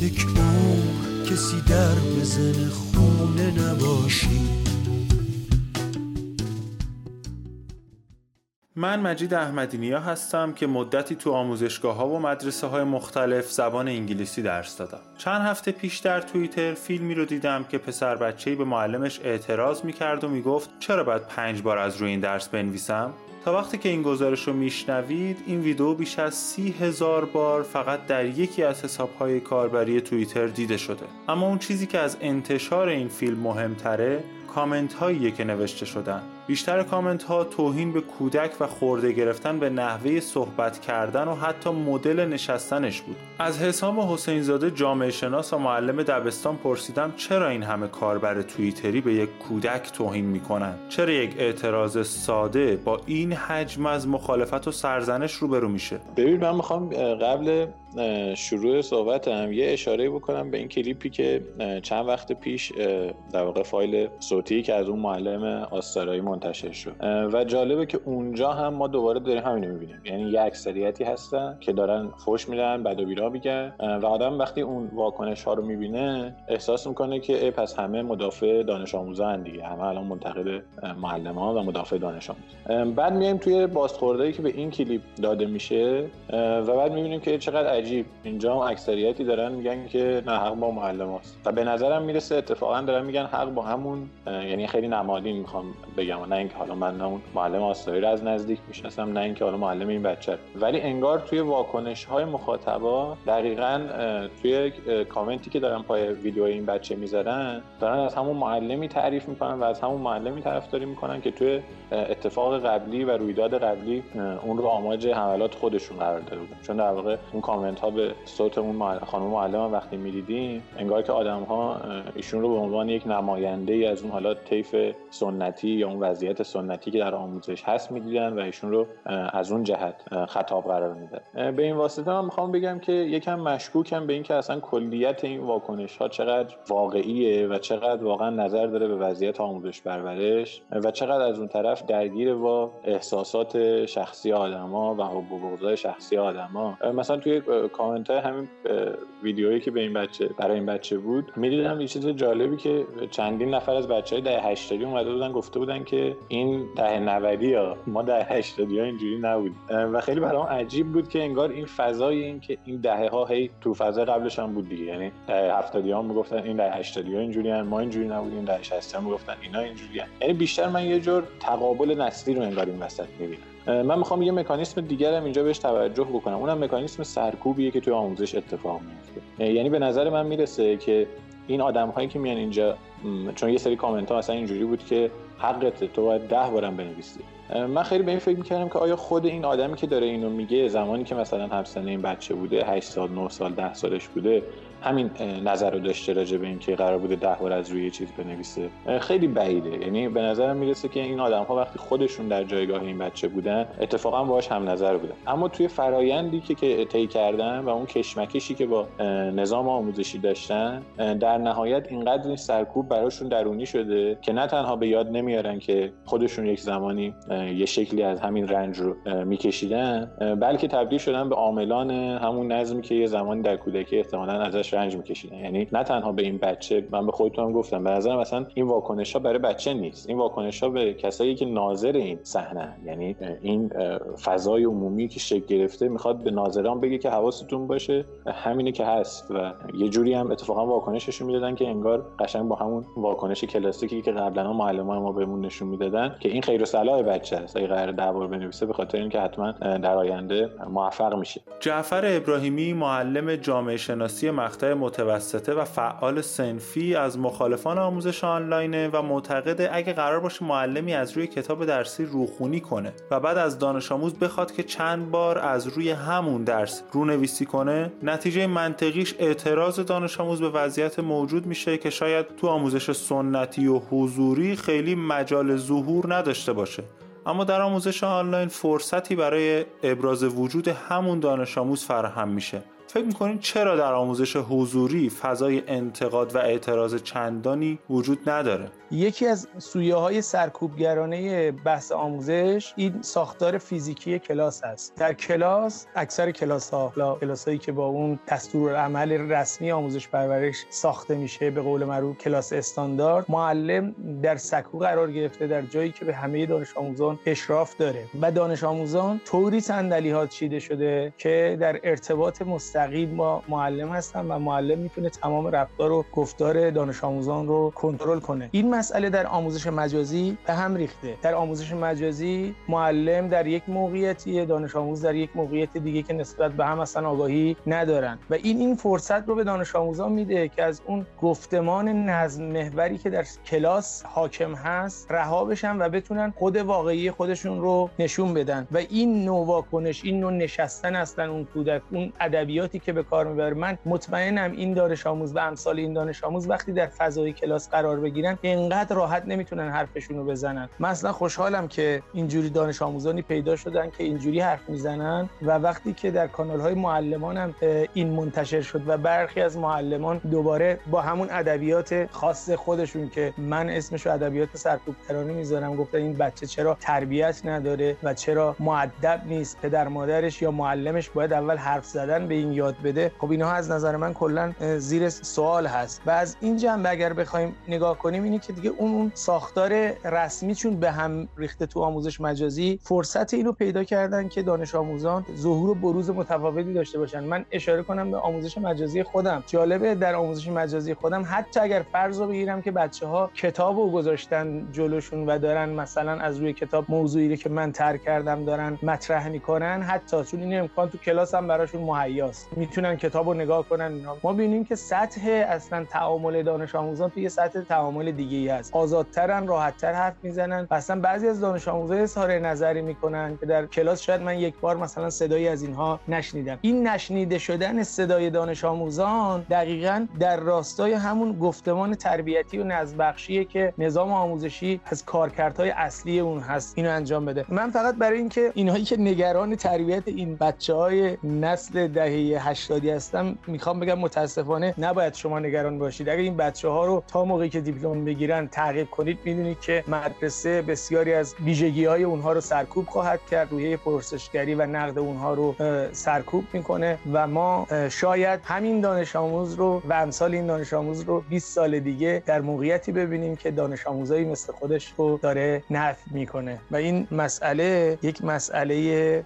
یک عمر کسی در بزن من مجید احمدی نیا هستم که مدتی تو آموزشگاه ها و مدرسه های مختلف زبان انگلیسی درس دادم. چند هفته پیش در توییتر فیلمی رو دیدم که پسر بچه‌ای به معلمش اعتراض می‌کرد و می‌گفت چرا باید پنج بار از روی این درس بنویسم؟ تا وقتی که این گزارش رو میشنوید این ویدیو بیش از سی هزار بار فقط در یکی از حسابهای کاربری توییتر دیده شده اما اون چیزی که از انتشار این فیلم مهمتره کامنت هایی که نوشته شدن. بیشتر کامنت ها توهین به کودک و خورده گرفتن به نحوه صحبت کردن و حتی مدل نشستنش بود. از حسام حسین زاده جامعه شناس و معلم دبستان پرسیدم چرا این همه کاربر توییتری به یک کودک توهین می‌کنن؟ چرا یک اعتراض ساده با این حجم از مخالفت و سرزنش روبرو میشه؟ ببین من می‌خوام قبل شروع صحبتم یه اشاره بکنم به این کلیپی که چند وقت پیش در واقع فایل صوتی که از اون معلم آستارایی منتشر شد. و جالبه که اونجا هم ما دوباره داریم همین می‌بینیم. یعنی یه اکثریتی هستن که دارن فوش میدن بد و بیرا میگن. و آدم وقتی اون واکنش ها رو می‌بینه احساس می‌کنه که ای پس همه مدافع دانش آموزان دیگه. همه الان منتقد معلم ها و مدافع دانش آموز بعد میایم توی بازخورده که به این کلیپ داده میشه و بعد می‌بینیم که چقدر عجیب اینجا هم اکثریتی دارن میگن که نه حق با معلم هست و به نظرم می‌رسه اتفاقا دارن میگن حق با همون یعنی خیلی نمادین می‌خوام بگم. نه اینکه حالا من همون معلم آستایی رو از نزدیک می‌شناسم نه اینکه حالا معلم این بچه ولی انگار توی واکنش های مخاطبا دقیقا توی کامنتی که دارن پای ویدیو این بچه می‌ذارن دارن از همون معلمی تعریف می‌کنن و از همون معلمی طرفداری می‌کنن که توی اتفاق قبلی و رویداد قبلی اون رو آماج حملات خودشون قرار داده بودن. چون در واقع اون کامنت ها به صوت خانم معلم وقتی می‌دیدیم انگار که آدم ها ایشون رو به عنوان یک نماینده ای از اون حالا طیف سنتی یا اون وضعیت سنتی که در آموزش هست می‌دیدن و ایشون رو از اون جهت خطاب قرار میدن. به این واسطه من می‌خوام بگم که یکم مشکوکم به اینکه اصلا کلیت این واکنش ها چقدر واقعیه و چقدر واقعا نظر داره به وضعیت آموزش پرورش و چقدر از اون طرف درگیر با احساسات شخصی آدما و حب شخصی آدما. مثلا توی کامنت های همین ویدیویی که به این بچه برای این بچه بود می‌دیدم یه چیز جالبی که چندین نفر از بچه های ده هشتادی اومده بودن گفته بودن که این ده نودی ها ما ده هشتادی ها اینجوری نبود و خیلی برام عجیب بود که انگار این فضای این که این دهه ها هی تو فضا قبلش هم بود دیگه. یعنی ده هفتادی ها می‌گفتن این ده هشتادی ها اینجوری ما اینجوری نبودیم. ده شصتی ها می‌گفتن اینا اینجوری یعنی بیشتر من یه جور تقابل نسلی رو انگار این وسط می‌بینم. من می‌خوام یه مکانیسم دیگر هم اینجا بهش توجه بکنم. اونم مکانیسم سرکوبیه که توی آموزش اتفاق میفته یعنی به نظر من می‌رسه که این آدم هایی که میان اینجا چون یه سری کامنت ها اصلا اینجوری بود که حقت تو باید ده بارم بنویسی. من خیلی به این فکر می‌کردم که آیا خود این آدمی که داره اینو میگه زمانی که مثلا همسنه این بچه بوده 8 سال 9 سال 10 سالش بوده همین نظر رو داشته راجع به اینکه قرار بوده ده بار از روی چیز بنویسه خیلی بعیده. یعنی به نظرم می‌رسه که این آدم ها وقتی خودشون در جایگاه این بچه بودن اتفاقا باهاش هم نظر بودن اما توی فرایندی که که طی کردن و اون کشمکشی که با نظام آموزشی داشتن در نهایت اینقدر این سرکوب براشون درونی شده که نه تنها به یاد نمیارن که خودشون یک زمانی یه شکلی از همین رنج رو میکشیدن بلکه تبدیل شدن به عاملان همون نظمی که یه زمانی در کودکی احتمالاً ازش رنج میکشیدن. یعنی نه تنها به این بچه من به خودتون هم گفتم به نظرم مثلا این واکنش ها برای بچه نیست. این واکنش ها به کسایی که ناظر این صحنه یعنی این فضای عمومی که شکل گرفته می‌خواد به ناظران بگه که حواستون باشه. همینه که هست و یه جوری هم اتفاقا واکنششون می‌دادن که انگار قشنگ با همون واکنش کلاسیکی که قبلا معلمان ما بهمون نشون می‌دادن که این خیر و صلاح بچه است اگه قرار دعوا بنویسه به خاطر اینکه حتما در آینده موفق میشه. جعفر ابراهیمی معلم جامعه شناسی مقطع متوسطه و فعال سنفی از مخالفان آموزش آنلاینه و معتقده اگه قرار باشه معلمی از روی کتاب درسی روخونی کنه و بعد از دانش آموز بخواد که چند بار از روی همون درس رونویسی کنه نتیجه منطقیش اعتراض دانش آموز به وضعیت موجود میشه که شاید تو آموزش سنتی و حضوری خیلی مجال ظهور نداشته باشه. اما در آموزش آنلاین فرصتی برای ابراز وجود همون دانش آموز فراهم میشه. فکر می‌کنین چرا در آموزش حضوری فضای انتقاد و اعتراض چندانی وجود نداره؟ یکی از سویه های سرکوبگرانه بحث آموزش این ساختار فیزیکی کلاس است در کلاس اکثر کلاس ها کلاس هایی که با اون دستور عمل رسمی آموزش پرورش ساخته میشه به قول معروف کلاس استاندارد معلم در سکو قرار گرفته در جایی که به همه دانش آموزان اشراف داره و دانش آموزان طوری صندلی ها چیده شده که در ارتباط مستقیم با معلم هستن و معلم می‌تونه تمام رفتار و گفتار دانش آموزان رو کنترل کنه. این مسئله در آموزش مجازی به هم ریخته. در آموزش مجازی معلم در یک موقعیتی دانش آموز در یک موقعیت دیگه که نسبت به هم اصلا آگاهی ندارن. و این این فرصت رو به دانش آموزان میده که از اون گفتمان نظم محوری که در کلاس حاکم هست رها بشن و بتونن خود واقعی خودشون رو نشون بدن. و این نوع واکنش این نوع نشستن هستن اون کودک اون ادبیاتی که به کار می‌بره. من مطمئنم این دانش آموز و امثال این دانش آموز وقتی در فضای کلاس قرار بگیرن اینقدر راحت نمی‌تونن حرفشون رو بزنن. من اصلا خوشحالم که اینجوری دانش آموزانی پیدا شدن که اینجوری حرف می‌زنن و وقتی که در کانال های معلمان هم این منتشر شد و برخی از معلمان دوباره با همون ادبیات خاص خودشون که من اسمش رو ادبیات سرکوبگرانه می‌ذارم گفتن این بچه چرا تربیت نداره و چرا معدب نیست پدر مادرش یا معلمش باید اول حرف زدن به این یاد بده. خب اینها از نظر من کلا زیر سوال هست. و از این جنبه اگر بخوایم نگاه کنیم اینه که دیگه اون ساختار رسمی چون به هم ریخته تو آموزش مجازی فرصت اینو پیدا کردن که دانش آموزان ظهور و بروز متفاوتی داشته باشن. من اشاره کنم به آموزش مجازی خودم. جالبه در آموزش مجازی خودم حتی اگر فرض رو بگیرم که بچه ها کتاب رو گذاشتن جلوشون و دارن مثلا از روی کتاب موضوعی که من تر کردم دارن مطرح می‌کنن حتی چون این امکان تو کلاس هم براشون مهیاست. می‌تونن کتاب رو نگاه کنن ما ببینیم که سطح اصلا تعامل دانش آموزان توی سطح تعامل دیگه ای هست آزادترن راحتتر حرف می‌زنن و اصلا بعضی از دانش آموزای اظهار نظری می‌کنن که در کلاس شاید من یک بار مثلا صدایی از اینها نشنیدم. این نشنیده شدن صدای دانش آموزان دقیقا در راستای همون گفتمان تربیتی و نزبخشیه که نظام آموزشی از کارکردهای اصلی اون هست. اینو انجام بده. من فقط برای اینکه اینهایی که نگران تربیت این بچه های نسل دهه 80 هستم می‌خوام بگم متاسفانه نباید شما نگران باشید. اگر این بچه ها رو تا موقعی که دیپلم بگیرن تعقیب کنید می‌دونید که مدرسه بسیاری از ویژگی های اونها رو سرکوب خواهد کرد روی پرسشگری و نقد اونها رو سرکوب می‌کنه و ما شاید همین دانش آموز رو و امثال این دانش آموز رو 20 سال دیگه در موقعیتی ببینیم که دانش آموزایی مثل خودش رو داره نفی می‌کنه. و این مسئله یک مسئله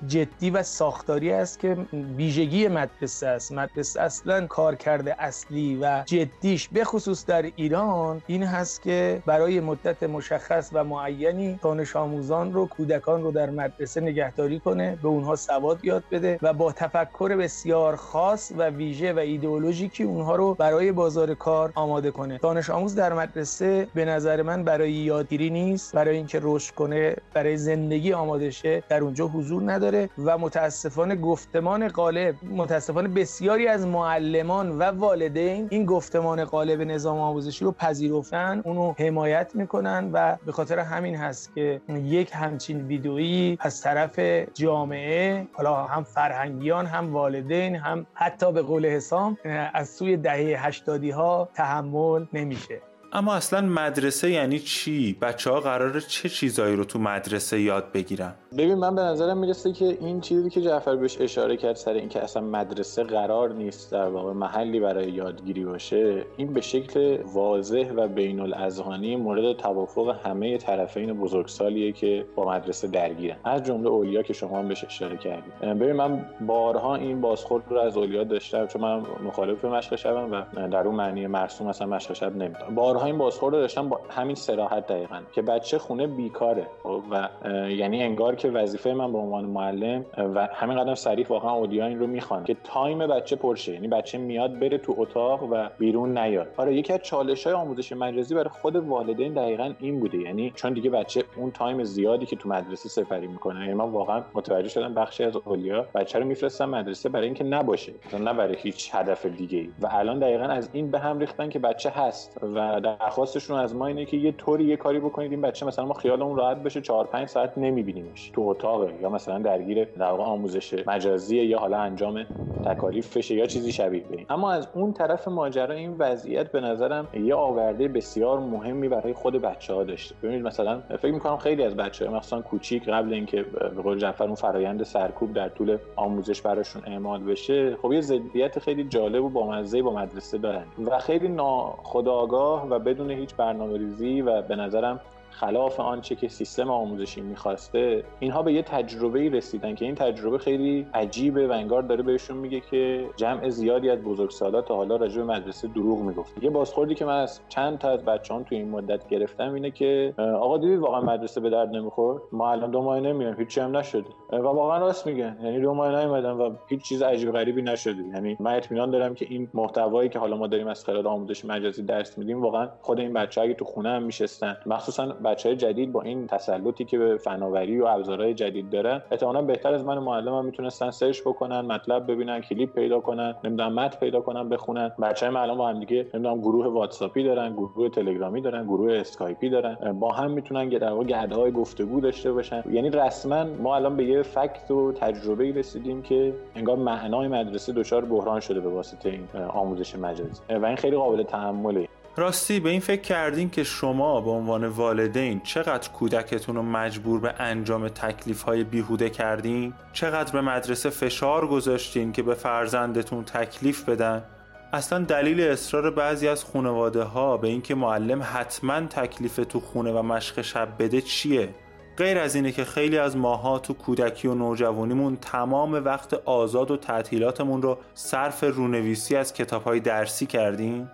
جدی و ساختاری است که ویژگی مدرسه است. مدرسه اصلا کارکرد اصلی و جدیش به خصوص در ایران این هست که برای مدت مشخص و معینی دانش آموزان رو کودکان رو در مدرسه نگهداری کنه به اونها سواد یاد بده و با تفکر بسیار خاص و ویژه و ایدئولوژیکی اونها رو برای بازار کار آماده کنه. دانش آموز در مدرسه به نظر من برای یادگیری نیست برای اینکه رشد کنه برای زندگی آماده شه در اونجا حضور نداره و متاسفانه گفتمان غالب متاسفانه بسیاری از معلمان و والدین این گفتمان غالب نظام آموزشی رو پذیرفتن. اونو حمایت می‌کنن و به خاطر همین هست که یک همچین ویدئویی از طرف جامعه حالا هم فرهنگیان هم والدین هم حتی به قول حسام از سوی دهه هشتادی ها تحمل نمیشه اما اصلا مدرسه یعنی چی؟ بچه ها قراره چه چیزایی رو تو مدرسه یاد بگیرن؟ ببین من به نظرم می‌رسه که این چیزی که جعفر بهش اشاره کرد سر اینکه اصلا مدرسه قرار نیست در واقع محلی برای یادگیری باشه این به شکل واضح و بین الاذهانی مورد توافق همه طرفین بزرگسالیه که با مدرسه درگیرن. از جمله اولیا که شما هم بهش اشاره کردید. ببین من بارها این بازخورد رو از اولیا داشتم چون من مخالف مشق شبم و در اون معنی مرسوم مثلا مشق شب نمی‌دونم. بارها این بازخورد رو داشتم با همین صراحت دقیقا که بچه خونه بیکاره. و یعنی انگار که وظیفه من به عنوان معلم و همین قدر صریح واقعا اولیا این رو می‌خوان که time بچه پر شه یعنی بچه میاد بره تو اتاق و بیرون نیاد. آره یکی از چالش های آموزش مجازی برای خود والدین دقیقا این بوده. یعنی چون دیگه بچه اون time زیادی که تو مدرسه سپری می‌کنه یعنی من واقعا متوجه شدم بخشی از اولیا بچه رو میفرستن مدرسه برای اینکه نباشه. نه برای هیچ هدف دیگه ای و الان دقیقا از این به هم ریختن که بچه هست. و درخواستشون از ما اینه که یه طوری یه کاری بکنید. این بچه مثلا ما خیالمون راحت بشه 4 5 ساعت نمیبینیمش. تو اتاقه یا مثلا درگیر در آموزش مجازی یا حالا انجام تکالیفش یا چیزی شبیه به این. اما از اون طرف ماجرا این وضعیت به نظرم یه آورده بسیار مهمی برای خود بچه ها داشته. ببینید مثلا فکر می‌کنم خیلی از بچه ها مثلا کوچیک قبل اینکه به قول جعفر اون فرایند سرکوب در طول آموزش براشون اعمال بشه خب یه ضدیت خیلی جالب و بامزه با مدرسه دارن. و خیلی ناخودآگاه و بدون هیچ برنامه ریزی و به نظرم خلاف آنچه که سیستم آموزشی می‌خواسته اینها به یه تجربه رسیدن که این تجربه خیلی عجیبه و انگار داره بهشون میگه که جمع زیادی از بزرگسالا تا حالا راجع به مدرسه دروغ می‌گفت. یه بازخوردی که من از چند تا از بچه‌هام تو این مدت گرفتم اینه که آقا دیدی واقعا مدرسه به درد نمی‌خورد؟ ما الان دو ماه نمیایم هیچی هم نشده. و واقعا راست میگن یعنی دو ماه نیومدن و هیچ چیز عجیب غریبی نشده. یعنی من اطمینان دارم که این محتوایی که حالا ما داریم از خلال آموزش مجازی درس میدیم واقعا خود این بچه اگه تو خونه هم میشستن مخصوصا بچه های جدید با این تسلطی که به فناوری و ابزارهای جدید دارن احتمالاً بهتر از من معلم هم می‌تونستن search بکنن مطلب ببینن کلیپ پیدا کنن نمی‌دونم متن پیدا کنن بخونن. بچه های الان با هم دیگه نمی‌دونم گروه واتساپی دارن گروه تلگرامی دارن گروه اسکایپی دارن. با هم می‌تونن در واقع گروه‌های گفتگو داشته باشن. یعنی رسما ما الان به یه fact و تجربه رسیدیم که انگار معنای مدرسه دچار بحران شده به واسطه این آموزش مجازی. و این خیلی قابل تأمله. راستی به این فکر کردین که شما به عنوان والدین چقدر کودکتون رو مجبور به انجام تکلیف های بیهوده کردین؟ چقدر به مدرسه فشار گذاشتین که به فرزندتون تکلیف بدن؟ اصلا دلیل اصرار بعضی از خانواده ها به اینکه معلم حتما تکلیف تو خونه و مشق شب بده چیه؟ غیر از اینه که خیلی از ماها تو کودکی و نوجوانیمون تمام وقت آزاد و تعطیلاتمون رو صرف رونویسی از کتاب های درسی کردیم؟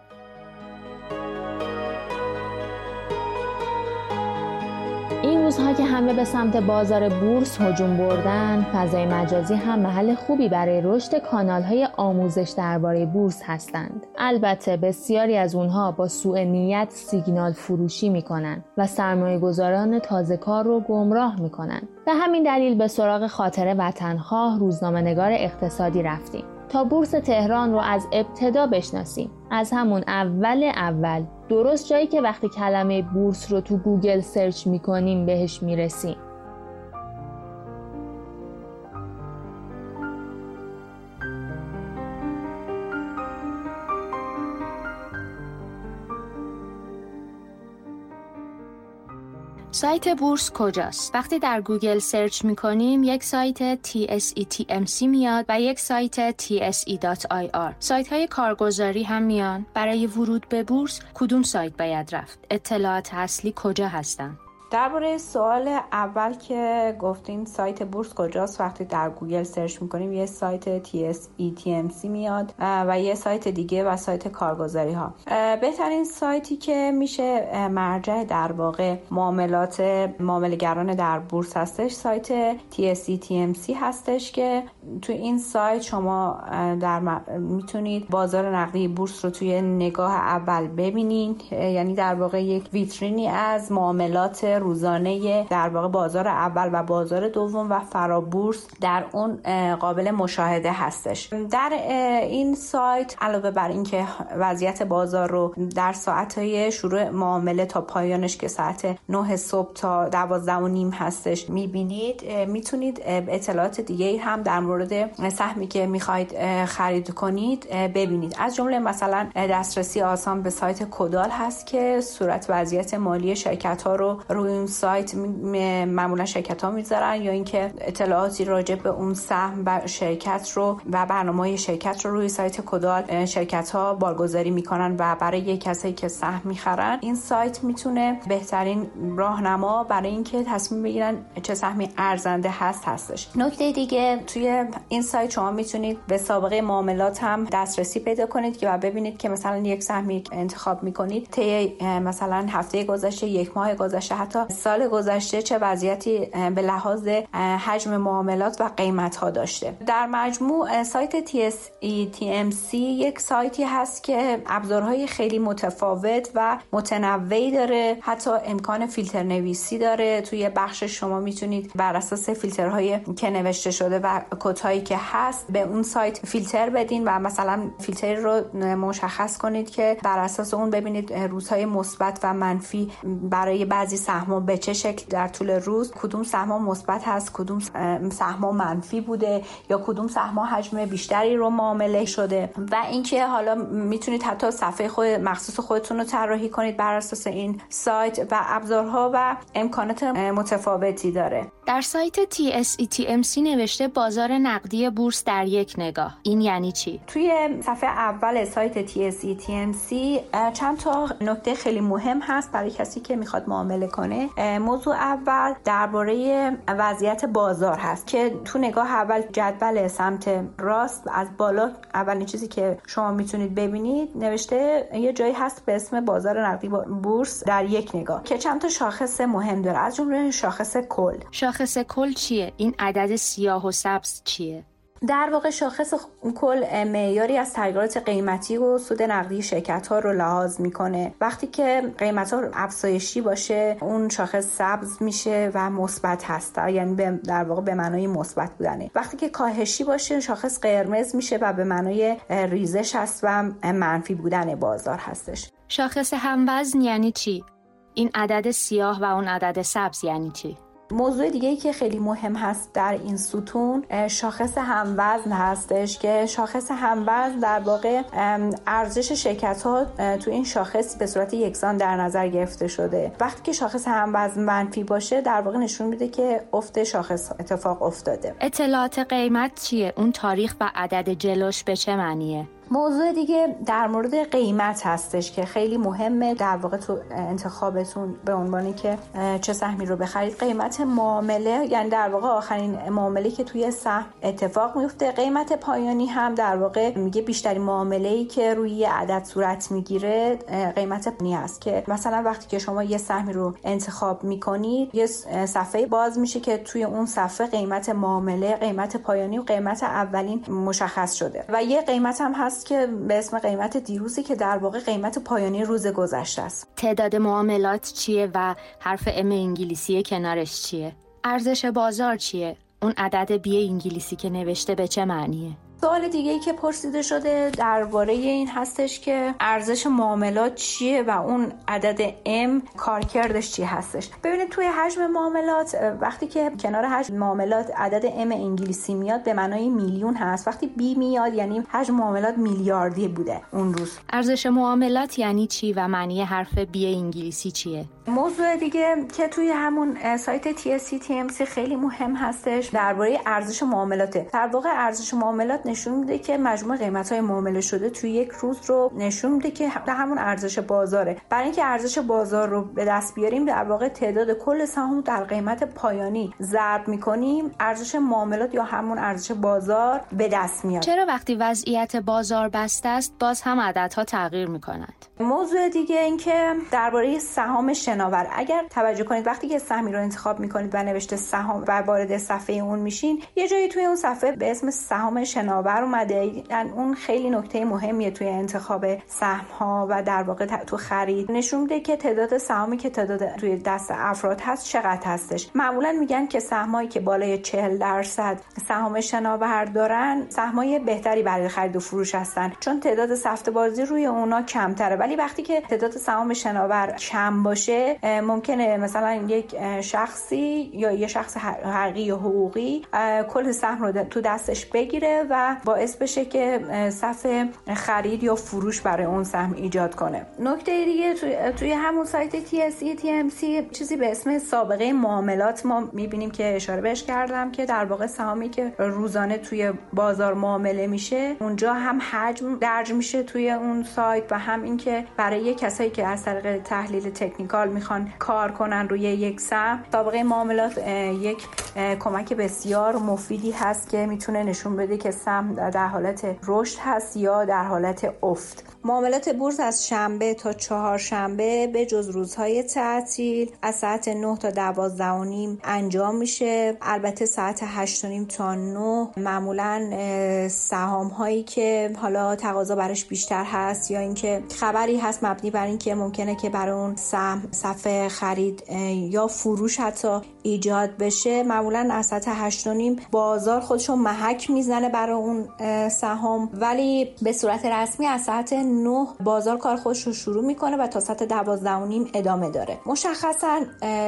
روزها که همه به سمت بازار بورس هجوم بردن فضای مجازی هم محل خوبی برای رشد کانال های آموزش درباره بورس هستند. البته بسیاری از اونها با سوء نیت سیگنال فروشی می‌کنن و سرمایه گذاران تازه کار رو گمراه می‌کنن. به همین دلیل به سراغ خاطر وطنخواه روزنامه نگار اقتصادی رفتیم. تا بورس تهران رو از ابتدا بشناسیم. از همون اول اول. درست جایی که وقتی کلمه بورس رو تو گوگل search می‌کنیم بهش می‌رسیم. سایت بورس کجاست؟ وقتی در گوگل search می کنیم یک سایت TSETMC میاد و یک سایت TSE.IR سایت های کارگزاری هم میان برای ورود به بورس کدوم سایت باید رفت؟ اطلاعات اصلی کجا هستند؟ درباره سوال اول که گفتین سایت بورس کجاست؟ وقتی در گوگل search می‌کنیم یه سایت TSETMC میاد و یه سایت دیگه و سایت کارگزاری ها بهترین سایتی که میشه مرجع در واقع معاملات معاملگران در بورس هستش سایت TSETMC هستش که تو این سایت شما در می‌تونید بازار نقدی بورس رو توی نگاه اول ببینین. یعنی در واقع یک ویترینی از معاملات روزانه در واقع بازار اول و بازار دوم و فرابورس در اون قابل مشاهده هستش. در این سایت علاوه بر اینکه وضعیت بازار رو در ساعت های شروع معامله تا پایانش که ساعت 9 صبح تا 12 و نیم هستش می‌بینید می‌تونید اطلاعات دیگه هم در مورد سهمی که می‌خواید خرید کنید ببینید. از جمله مثلا دسترسی آسان به سایت کدال هست که صورت وضعیت مالی شرکت ها رو روی اون سایت معمولا شرکت ها می‌ذارن یا اینکه اطلاعاتی راجع به اون سهم و شرکت رو و برنامه شرکت رو روی سایت کدال شرکت ها بارگذاری می‌کنن و برای کسایی که سهم می‌خرن این سایت می‌تونه بهترین راهنما برای اینکه تصمیم بگیرن چه سهمی ارزنده هست هستش. نکته دیگه توی این سایت شما می‌تونید به سابقه معاملات هم دسترسی پیدا کنید که و ببینید که مثلا یک سهمی انتخاب می‌کنید طی مثلا هفته گذشته یک ماه گذشته حتی سال گذشته چه وضعیتی به لحاظ حجم معاملات و قیمت ها داشته. در مجموع سایت TSETMC یک سایتی هست که ابزارهای خیلی متفاوت و متنوعی داره. حتی امکان فیلتر نویسی داره. توی بخش شما می‌تونید بر اساس فیلترهایی که نوشته شده و کدهایی که هست به اون سایت فیلتر بدین و مثلا فیلتر رو مشخص کنید که بر اساس اون ببینید روزهای مثبت و منفی برای بعضی سهم به چه شکل در طول روز کدوم سهم مثبت هست کدوم سهم منفی بوده یا کدوم سهم حجم بیشتری رو معامله شده. و اینکه حالا می‌تونید حتی صفحه خود مخصوص خودتون رو طراحی کنید بر اساس این سایت و ابزارها و امکانات متفاوتی داره. در سایت TSETMC نوشته بازار نقدی بورس در یک نگاه. این یعنی چی؟ توی صفحه اول سایت TSETMC چند تا نکته خیلی مهم هست برای کسی که می‌خواد معامله کنه. موضوع اول درباره وضعیت بازار هست که تو نگاه اول جدول سمت راست از بالا اولین چیزی که شما می‌تونید ببینید نوشته یه جایی هست به اسم بازار نقدی بورس در یک نگاه که چند تا شاخص مهم داره. از جمله شاخص کل. شاخص کل چیه؟ این عدد سیاه و سبز چیه؟ در واقع شاخص کل معیاری از تغییرات قیمتی و سود نقدی شرکت ها رو لحاظ می‌کنه. وقتی که قیمت ها افزایشی باشه اون شاخص سبز میشه و مثبت هست. یعنی در واقع به معنای مثبت بودنه. وقتی که کاهشی باشه شاخص قرمز میشه و به معنای ریزش هست و منفی بودن بازار هستش. شاخص هموزن یعنی چی؟ این عدد سیاه و اون عدد سبز یعنی چی؟ موضوع دیگه ای که خیلی مهم هست در این ستون شاخص هموزن هستش که شاخص هموزن در واقع ارزش شرکت ها تو این شاخص به صورت یکسان در نظر گرفته شده. وقتی که شاخص هموزن منفی باشه در واقع نشون میده که افت شاخص اتفاق افتاده. اطلاعات قیمت چیه؟ اون تاریخ و عدد جلوش به چه معنیه؟ موضوع دیگه در مورد قیمت هستش که خیلی مهمه در واقع تو انتخابتون به عنوانی که چه سهمی رو بخرید. قیمت معامله یعنی در واقع آخرین معامله که توی سهم اتفاق میفته. قیمت پایانی هم در واقع میگه بیشترین معامله ای که روی عدد صورت می‌گیره قیمت پایانی است که مثلا وقتی که شما یه سهمی رو انتخاب می‌کنید یه صفحه باز میشه که توی اون صفحه قیمت معامله قیمت پایانی و قیمت اولین مشخص شده. و یه قیمت هم هست که به اسم قیمت دیروزی که در واقع قیمت پایانی روز گذشته است. تعداد معاملات چیه و حرف ام انگلیسی کنارش چیه؟ ارزش بازار چیه؟ اون عدد بی انگلیسی که نوشته به چه معنیه؟ سوال دیگه ای که پرسیده شده درباره این هستش که ارزش معاملات چیه و اون عدد M کارکردش چی هستش. ببینید توی حجم معاملات وقتی که کنار حجم معاملات عدد M انگلیسی میاد به معنای میلیون هست. وقتی B میاد یعنی حجم معاملات میلیاردی بوده اون روز. ارزش معاملات یعنی چی و معنی حرف B انگلیسی چیه؟ موضوع دیگه که توی همون سایت TSC خیلی مهم هستش درباره ارزش معاملاته. در واقع ارزش معاملات نشون میده که مجموع قیمت های معامله شده توی یک روز رو نشون میده که همون ارزش بازاره. برای اینکه ارزش بازار رو به دست بیاریم در واقع تعداد کل سهام در قیمت پایانی ضرب می‌کنیم. ارزش معاملات یا همون ارزش بازار به دست میاد. چرا وقتی وضعیت بازار بسته است باز هم عددها تغییر می‌کنند موضوع دیگه اینکه درباره سهام شناور اگر توجه کنید وقتی که سهمی رو انتخاب می‌کنید و نوشته سهام و وارد صفحه اون میشین یه جایی توی اون صفحه به اسم سهام شناور اومده. یعنی اون خیلی نکته مهمیه توی انتخاب سهم ها و در واقع تو خرید. نشون میده که تعداد سهامی که تعداد توی دست افراد هست چقدر هستش. معمولا میگن که سهمایی که بالای 40 درصد سهام شناور دارن سهمای بهتری برای خرید و فروش هستن. چون تعداد سفت بازی روی اونا کمتره. ولی وقتی که تعداد سهام شناور کم باشه ممکنه مثلا یک شخصی یا یه شخص حقیقی یا حقوقی کل سهم رو تو دستش بگیره و باعث بشه که صف خرید یا فروش برای اون سهم ایجاد کنه. نکته دیگه توی, همون سایت TSE TMC چیزی به اسم سابقه معاملات ما می‌بینیم که اشاره بهش کردم که در واقع سهامی که روزانه توی بازار معامله میشه اونجا هم حجم درج میشه توی اون سایت و هم اینکه برای کسایی که از طریق تحلیل تکنیکال می‌خوان کار کنن روی یک سهم سابقه معاملات یک کمک بسیار مفیدی هست که می‌تونه نشون بده که سهم در حالت رشد هست یا در حالت افت. معاملات بورس از شنبه تا چهارشنبه به جز روزهای تعطیل از ساعت 9 تا 12 و نیم انجام میشه. البته ساعت 8 و نیم تا 9 معمولا سهام هایی که حالا تقاضا برش بیشتر هست یا اینکه خبری هست مبنی بر اینکه ممکنه که برای اون سهم صفحه خرید یا فروش حتی ایجاد بشه. معمولا از ساعت 8 و نیم بازار خودشو محک می‌زنه برای اون سهام. ولی به صورت رسمی از ساعت 9 بازار کار خودش رو شروع می‌کنه و تا ساعت 12 و نیم ادامه داره. مشخصا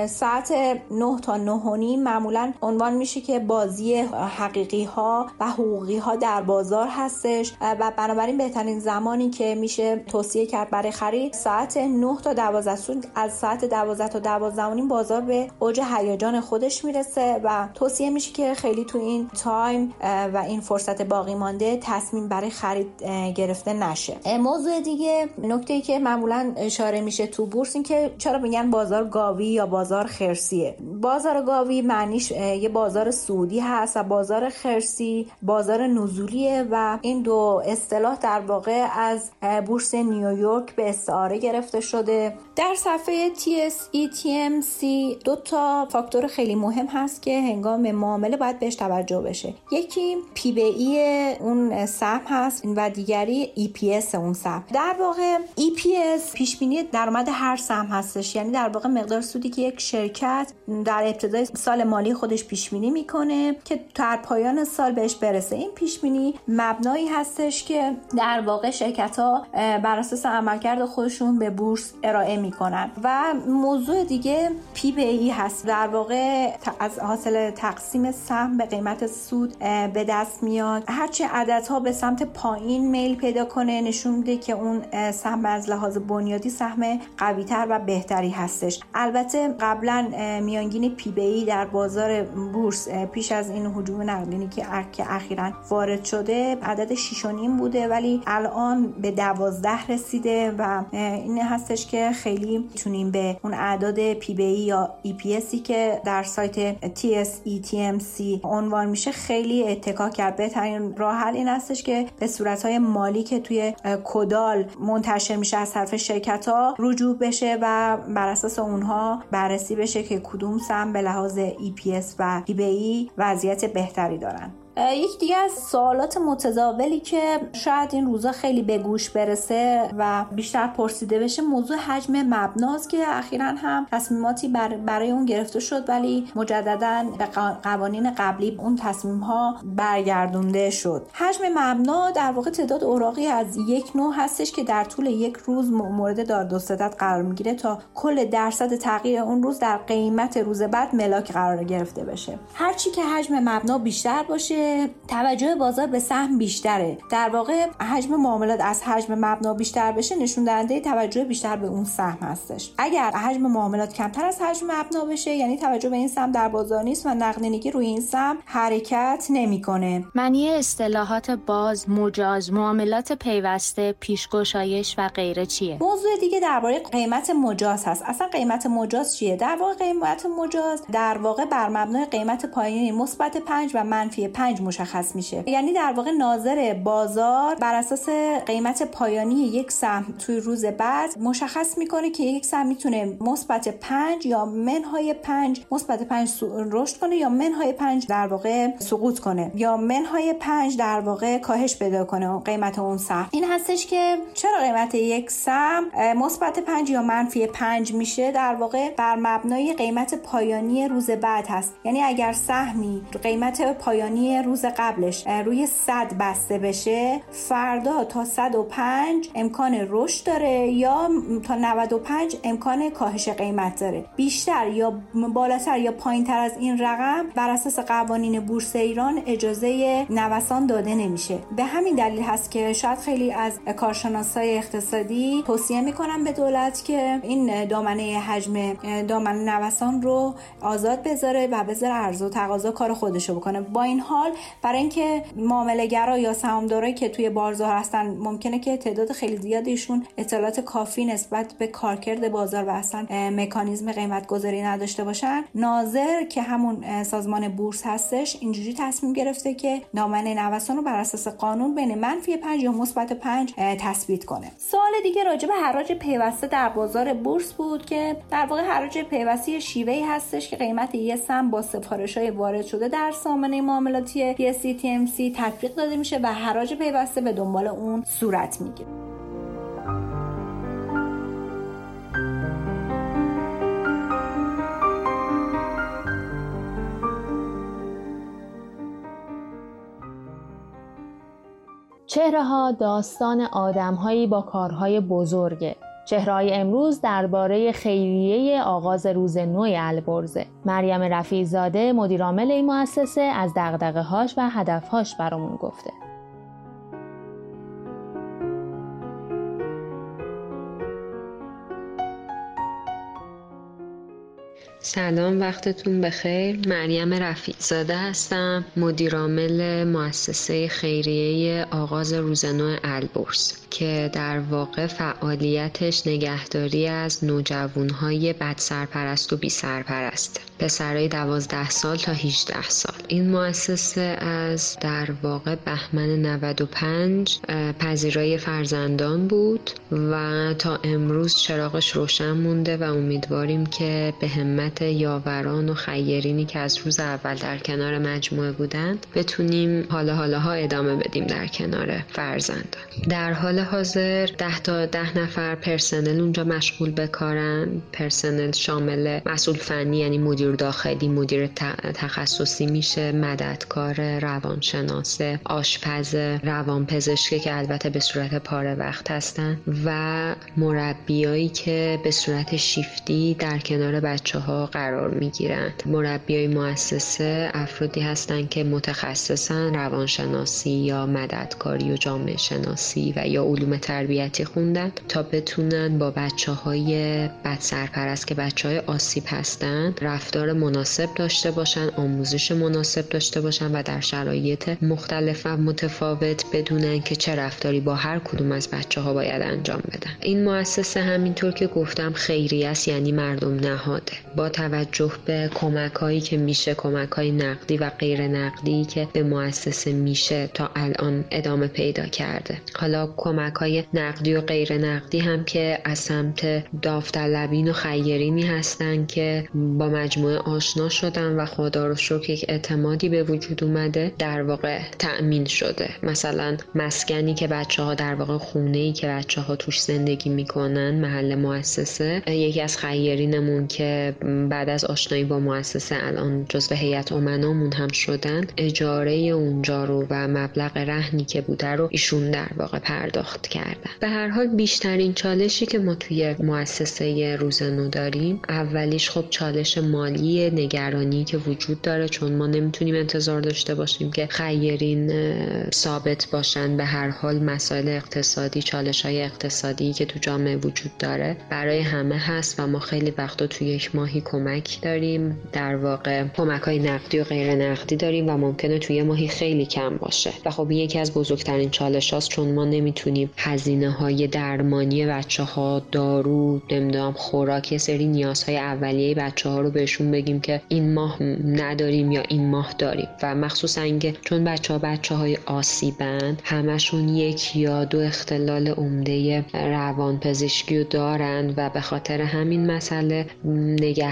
ساعت 9 تا 9 و نیم معمولا عنوان میشه که بازی حقیقی ها و حقوقی ها در بازار هستش و بنابراین بهترین زمانی که میشه توصیه کرد برای خرید ساعت 9 تا 12 از ساعت 12 تا 12 و نیم بازار به اوج هیجان خودش می‌رسه و توصیه میشه که خیلی تو این تایم و این فرصت باقی مانده تصمیم برای خرید گرفته نشه. موضوع دیگه نکته که معمولا اشاره میشه تو بورس این که چرا میگن بازار گاوی یا بازار خرسیه. بازار گاوی معنیش یه بازار سعودی هست و بازار خرسی بازار نزولیه و این دو اصطلاح در واقع از بورس نیویورک به استعاره گرفته شده. در صفحه TSE دو تا فاکتور خیلی مهم هست که هنگام معامله باید بهش توجه بشه. یکی پی بی ای اون سهم هست و دیگری EPS اون سهم. در واقع EPS پیش بینی درآمد هر سهم هستش. یعنی در واقع مقدار سودی که یک شرکت در ابتدای سال مالی خودش پیش بینی می‌کنه که در پایان سال بهش برسه. این پیش بینی مبنایی هستش که در واقع شرکت ها بر اساس عملکرد خودشون به بورس ارائه می‌کنن. و موضوع دیگه پی بی ای هست. در واقع از حاصل تقسیم سهم به قیمت سود به دست میاد. هرچی عددها به سمت پایین میل پیدا کنه نشون میده که اون سهم از لحاظ بنیادی سهم قوی تر و بهتری هستش. البته قبلا میانگین پی بی ای در بازار بورس پیش از این هجوم نقدینگی که اخیرا وارد شده عدد 6.5 بوده ولی الان به 12 رسیده و این هستش که خیلی نمی‌تونیم به اون اعداد پی بی ای یا EPS ی که در سایت تی اس ای تی ام سی عنوان میشه خیلی اتکا کرد. بهترین راه حل این هستش که به صورت های مالی که توی کدال منتشر میشه از طرف شرکت ها رجوع بشه و بر اساس اونها بررسی بشه که کدوم سم به لحاظ EPS و PBE وضعیت بهتری دارن. یک دیگه از سوالات متداولی که شاید این روزا خیلی به گوش برسه و بیشتر پرسیده بشه موضوع حجم مبناست که اخیرا هم تصمیماتی برای اون گرفته شد ولی مجددا به قوانین قبلی اون تصمیم ها برگردونده شد. حجم مبنا در واقع تعداد اوراقی از یک نوع هستش که در طول یک روز مورد داد و قرار می‌گیره تا کل درصد تغییر اون روز در قیمت روز بعد ملاک قرار گرفته بشه. هرچی که حجم مبنا بیشتر باشه توجه بازار به سهم بیشتره. در واقع حجم معاملات از حجم مبنا بیشتر بشه نشون دهنده توجه بیشتر به اون سهم هستش. اگر حجم معاملات کمتر از حجم مبنا بشه یعنی توجه به این سهم در بازار نیست و نقدینگی روی این سهم حرکت نمی‌کنه. معنی اصطلاحات باز مجاز معاملات پیوسته پیشگشایش و غیره چیه؟ موضوع دیگه درباره قیمت مجاز هست. اصلا قیمت مجاز چیه؟ در واقع قیمت مجاز در واقع بر مبنای قیمت پایینی مثبت 5 و منفی 5 مشخص میشه. یعنی در واقع ناظر بازار بر اساس قیمت پایانی یک سهم توی روز بعد مشخص می‌کنه که یک سهم می‌تونه مثبت 5 یا منهای 5 مثبت 5 رشد کنه یا منهای 5 در واقع سقوط کنه یا منهای 5 در واقع کاهش پیدا کنه قیمت اون سهم. این هستش که چرا قیمت یک سهم مثبت 5 یا منفی 5 میشه؟ در واقع بر مبنای قیمت پایانی روز بعد هست. یعنی اگر سهمی قیمت پایانی روز قبلش روی 100 بسته بشه فردا تا 105 امکان رشد داره یا تا 95 امکان کاهش قیمت داره. بیشتر یا بالاتر یا پایینتر از این رقم بر اساس قوانین بورس ایران اجازه نوسان داده نمیشه. به همین دلیل هست که شاید خیلی از کارشناسای اقتصادی توصیه می‌کنن به دولت که این دامنه حجم دامنه نوسان رو آزاد بذاره و بذاره عرضه و تقاضا کار خودشو بکنه. با این حال برای اینکه معاملهگرا یا سهامدارایی که توی بازار هستن ممکنه که تعداد خیلی زیادیشون اطلاعات کافی نسبت به کارکرد بازار و اصلا مکانیزم قیمت گذاری نداشته باشن. ناظر که همون سازمان بورس هستش اینجوری تصمیم گرفته که دامنه نوسان رو بر اساس قانون بین منفی 5 یا مثبت 5 تثبیت کنه. سوال دیگه راجع به حراج پیوسته در بازار بورس بود که در واقع حراج پیوسته شیوهی هستش که قیمت یه سهم با سفارش های وارد شده در سامانه معاملاتی PSCTMC تطبیق داده میشه و حراج پیوسته به دنبال اون صورت می‌گیره چهره ها داستان آدم هایی با کارهای بزرگه. چهرهای امروز درباره خیریه آغاز روز نو البرزه مریم رفیزاده مدیرعامل این مؤسسه از دغدغه هاش و هدفهاش برامون گفته. سلام وقتتون بخیر. مریم رفیع زاده هستم مدیرعامل مؤسسه خیریه آغاز روزنو البرز که در واقع فعالیتش نگهداری از نوجوانهای بد سرپرست و بی سرپرست. پسرای دوازده سال تا 18 سال. این مؤسسه از در واقع بهمن 95 پذیرای فرزندان بود و تا امروز چراغش روشن مونده و امیدواریم که به همت یاوران و خیرینی که از روز اول در کنار مجموعه بودند بتونیم حالا حالا ها ادامه بدیم در کنار فرزندان. در حال حاضر ده تا ده نفر پرسنل اونجا مشغول به کارن. پرسنل شامل مسئول فنی یعنی مدیر داخلی مدیر تخصصی میشه مددکار روانشناس آشپز روانپزشکی که البته به صورت پاره وقت هستن و مربیایی که به صورت شیفتی در کنار بچه ها قرار می‌گیرند مربیای مؤسسه افرادی هستند که متخصصن روانشناسی یا مددکاری و جامعه شناسی و یا علوم تربیتی خوندن تا بتونن با بچه های بد سرپرست که بچه های آسیب هستند رفتار مناسب داشته باشن آموزش مناسب داشته باشن و در شرایط مختلف و متفاوت بدونن که چه رفتاری با هر کدوم از بچه ها باید انجام بدن. این مؤسسه همینطور که گفتم خیری است یعنی مردم نهاده. با توجه به کمک هایی که میشه کمک های نقدی و غیر نقدی که به مؤسسه میشه تا الان ادامه پیدا کرده. حالا کمک های نقدی و غیر نقدی هم که از سمت داوطلبین و خیرینی هستن که با مجموعه آشنا شدن و خدا رو شکر یک اعتمادی به وجود اومده در واقع تأمین شده. مثلا مسکنی که بچه ها در واقع خونه ای که بچه ها توش زندگی می‌کنن محل مؤسسه یکی از خیرینمون که بعد از آشنایی با مؤسسه الان جزو هیئت امنامون هم شدن اجاره اونجا رو و مبلغ رهنی که بوده رو ایشون در واقع پرداخت کردن. به هر حال بیشترین چالشی که ما توی مؤسسه روزنو داریم اولیش خب چالش مالی نگرانی که وجود داره چون ما نمی‌تونیم انتظار داشته باشیم که خیرین ثابت باشن. به هر حال مسائل اقتصادی چالش های اقتصادی که تو جامعه وجود داره برای همه هست و ما خیلی وقتا توی یک ماهی کمک داریم در واقع کمک های نقدی و غیر نقدی داریم و ممکنه توی ماهی خیلی کم باشه. و خب یکی از بزرگترین چالش هاست چون ما نمی‌تونیم هزینه های درمانی بچه ها دارو نمی‌دونم خوراک یه سری نیازهای اولیه بچه ها رو بهشون بگیم که این ماه نداریم یا این ماه داریم. و مخصوصا اینکه چون بچه ها بچه های آسیبند همشون یک یا دو اختلال عمده روان پزشکی رو دارن و به خاطر همین مسئله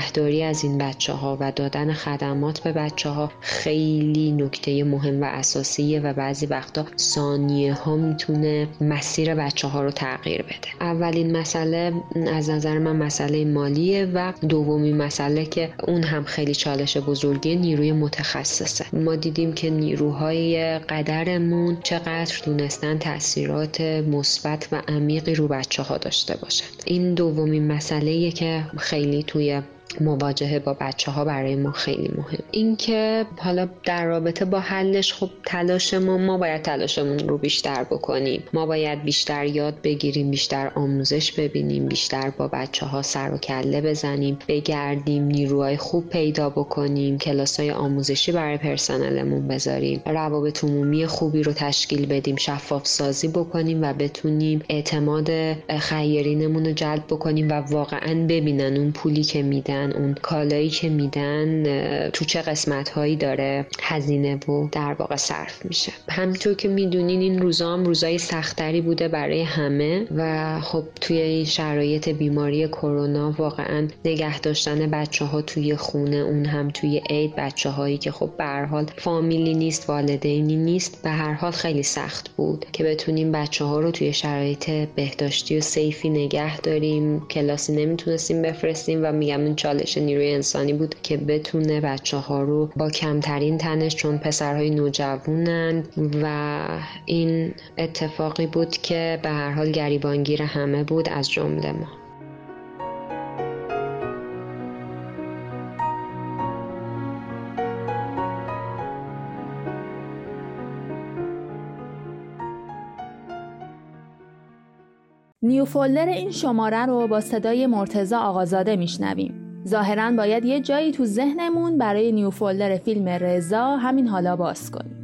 نگهداری از این بچه ها و دادن خدمات به بچه ها خیلی نکته مهم و اساسیه و بعضی وقتا ثانیه ها می‌تونه مسیر بچه ها رو تغییر بده. اولین مسئله از نظر من مسئله مالیه و دومین مسئله که اون هم خیلی چالش بزرگی نیروی متخصصه. ما دیدیم که نیروهای قدرمون چقدر دونستن تاثیرات مثبت و عمیقی رو بچه ها داشته باشن. این دومین مسئله که خیلی توی مواجهه با بچه ها برای ما خیلی مهم. اینکه حالا در رابطه با حلش خب تلاش ما ما باید تلاشمون رو بیشتر بکنیم. ما باید بیشتر یاد بگیریم بیشتر آموزش ببینیم بیشتر با بچه ها سر و کله بزنیم بگردیم نیروهای خوب پیدا بکنیم کلاس های آموزشی برای پرسنلمون بذاریم روابط عمومی خوبی رو تشکیل بدیم شفاف سازی بکنیم و بتونیم اعتماد خیرینمون رو جلب بکنیم و واقعا ببینن اون پولی که میدن. اون کالایی که میدن تو چه قسمت هایی داره هزینه و در واقع صرف میشه. همینطور که می‌دونین این روزا هم روزای سختری بوده برای همه و خب توی این شرایط بیماری کرونا واقعا نگه داشتن بچه ها توی خونه اون هم توی عید بچه هایی که خب به حال فامیلی نیست والدینی نیست به هر حال خیلی سخت بود که بتونیم بچه ها رو توی شرایط بهداشتی و سیفی نگه داریم. کلاسی نمی‌تونستیم بفرستیم و میگم این چالش نیروی انسانی بود که بتونه بچه ها رو با کمترین تنش چون پسرهای نوجوانند و این اتفاقی بود که به هر حال گریبانگیر همه بود از جمله ما. نیو فولدر این شماره رو با صدای مرتزا آقازاده میشنویم. ظاهرا باید یه جایی تو ذهنمون برای نیو فولدر فیلم رضا همین حالا باز کنیم.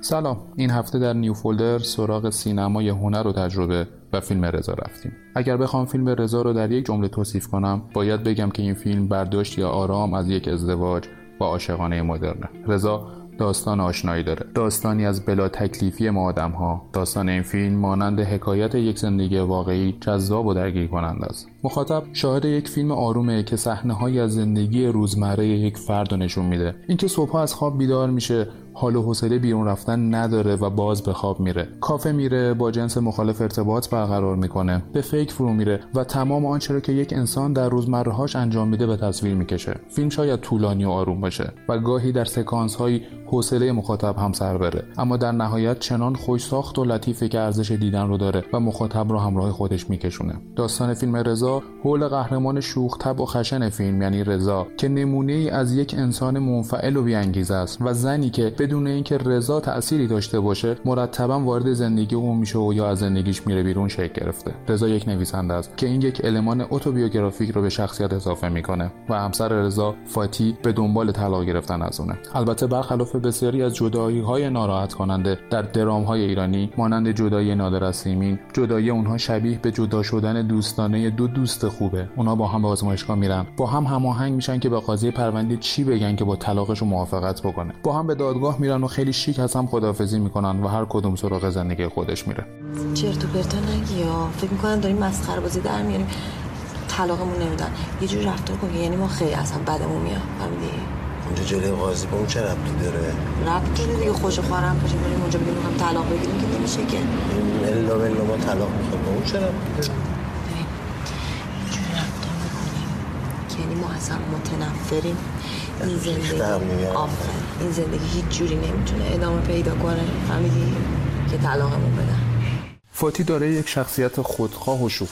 سلام این هفته در نیو فولدر سراغ سینمای هنر و تجربه و فیلم رضا رفتیم. اگر بخوام فیلم رضا رو در یک جمله توصیف کنم باید بگم که این فیلم برداشت یا آرام از یک ازدواج با عاشقانه مدرنه. رضا داستان آشنایی داره. داستانی از بلا تکلیفی ما آدم ها داستان این فیلم مانند حکایت یک زندگی واقعی جذاب و درگیر کننده است. مخاطب شاهد یک فیلم آرومه که صحنه از زندگی روزمره یک فرد رو نشون میده. اینکه صبح از خواب بیدار میشه حال و حوصله بیرون رفتن نداره و باز به خواب میره. کافه میره با جنس مخالف ارتباط برقرار می‌کنه. به فکر فرو میره و تمام آنچه را که یک انسان در روزمرهاش انجام میده به تصویر می‌کشه. فیلم شاید طولانی و آروم باشه و گاهی در سکانس هایی حوصله مخاطب هم سر بره. اما در نهایت چنان خوش ساخت و لطیفه که ارزش دیدن رو داره و مخاطب رو همراه خودش میکشونه. داستان فیلم رضا حول قهرمان شوخ طب و خشن فیلم یعنی رضا که نمونه ای از یک انسان منفعل و بیانگیزه است و زنی که بدون اینکه رضا تأثیری داشته باشه مرتبا وارد زندگی او میشه و یا از زندگیش میره بیرون شکل گرفته. رضا یک نویسنده است که این یک المان اتوبیوگرافیک رو به شخصیت اضافه می‌کنه و همسر رضا فاتی به دنبال طلاق گرفتن از اونه. البته برخلاف بسیاری از جدایی های ناراحت کننده در درام های ایرانی مانند جدایی نادر از سیمین جدایی اونها شبیه به جدا شدن دوستانه دو دوست خوبه. اونها با هم به آزمایشگاه میرن. با هم هماهنگ میشن که به قاضی پرونده چی بگن که با طلاقشون موافقت بکنه. با هم به دادگاه میرن و خیلی شیک از هم خدافزی می‌کنن و هر کدوم سراغ زندگی خودش میره. چرت و پرتا نگی یا فکر می‌کنن داریم مسخره بازی در میاریم. طلاقمون نمیدن. یه جور رفتار کن یعنی ما خیلی اصلا بدمون میاد. فهمیدی؟ اونجا جلوی قاضی به اون چه ربطی داره؟ ربط داره دیگه. خوش خواهرم باشیم بریم؟ اونجا بگیم هم طلاق بگیریم که نمیشه که. الا بلا ما طلاق می‌خواد به اون چه ربطی داره؟ یعنی ما اصلا متنفریم. این زندگی. این زندگی هیچ جوری نمی‌تونه ادامه پیدا کنه. فهمیدی که طلاقمون بدن. فاتی داره یک شخصیت خودخواه و شوخ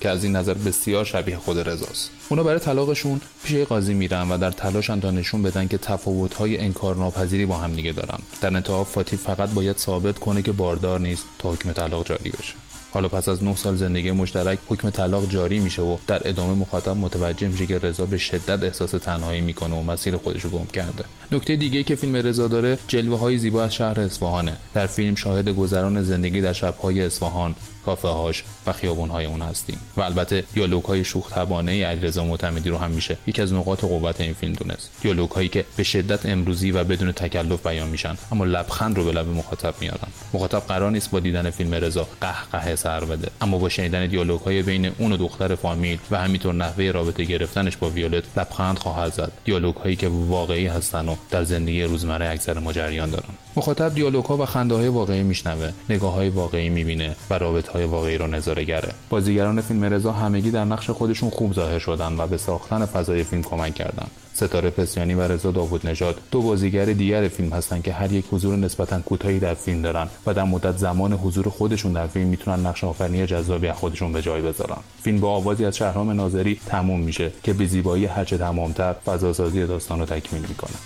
که از این نظر بسیار شبیه خود رضاست. اونا برای طلاقشون پیش قاضی میرن و در تلاشن تا نشون بدن که تفاوت‌های انکارناپذیری با هم دیگه دارن. در انتها فاتی فقط باید ثابت کنه که باردار نیست تا حکم طلاق جاری بشه. حالا پس از 9 سال زندگی مشترک حکم طلاق جاری میشه و در ادامه مخاطب متوجه میشه که رضا به شدت احساس تنهایی می‌کنه و مسیر خودش رو گم کرده. نکته دیگه که فیلم رضا داره جلوه های زیبا از شهر اصفهانه. در فیلم شاهد گذران زندگی در شبهای اصفهان. کافه هاش و خیابون های اون هستیم. و البته دیالوگ های شوخ طبانه علیرضا معتمدی رو هم میشه. یکی از نقاط قوت این فیلم دونست. دیالوگ هایی که به شدت امروزی و بدون تکلف بیان میشن اما لبخند رو به لب مخاطب میارن. مخاطب قرار نیست با دیدن فیلم رضا قهقه سر بده. اما با شنیدن دیالوگ های بین اون و دختر فامیل و همینطور نحوه رابطه گرفتنش با ویولت لبخند خواهد زد. دیالوگ هایی که واقعی هستن و در زندگی روزمره اکثر ما جریان دارن. مخاطب دیالوگ ها و خنده های واقعی میشنوه نگاه های واقعی می‌بینه و رابطه های واقعی رو نظاره گره بازیگران فیلم رضا همگی در نقش خودشون خوب ظاهر شدن و به ساختن فضای فیلم کمک کردن. ستاره پسیانی و رضا داوود نژاد دو بازیگر دیگر فیلم هستند که هر یک حضور نسبتا کوتاهی در فیلم دارن و در مدت زمان حضور خودشون در فیلم می‌تونن نقش آفرینی جذابی از خودشون به جای بذارن. فیلم با آوازی از شهرام ناظری تموم میشه که به زیبایی هرچه تمامتر فضاسازی داستان رو تکمیل می‌کنه.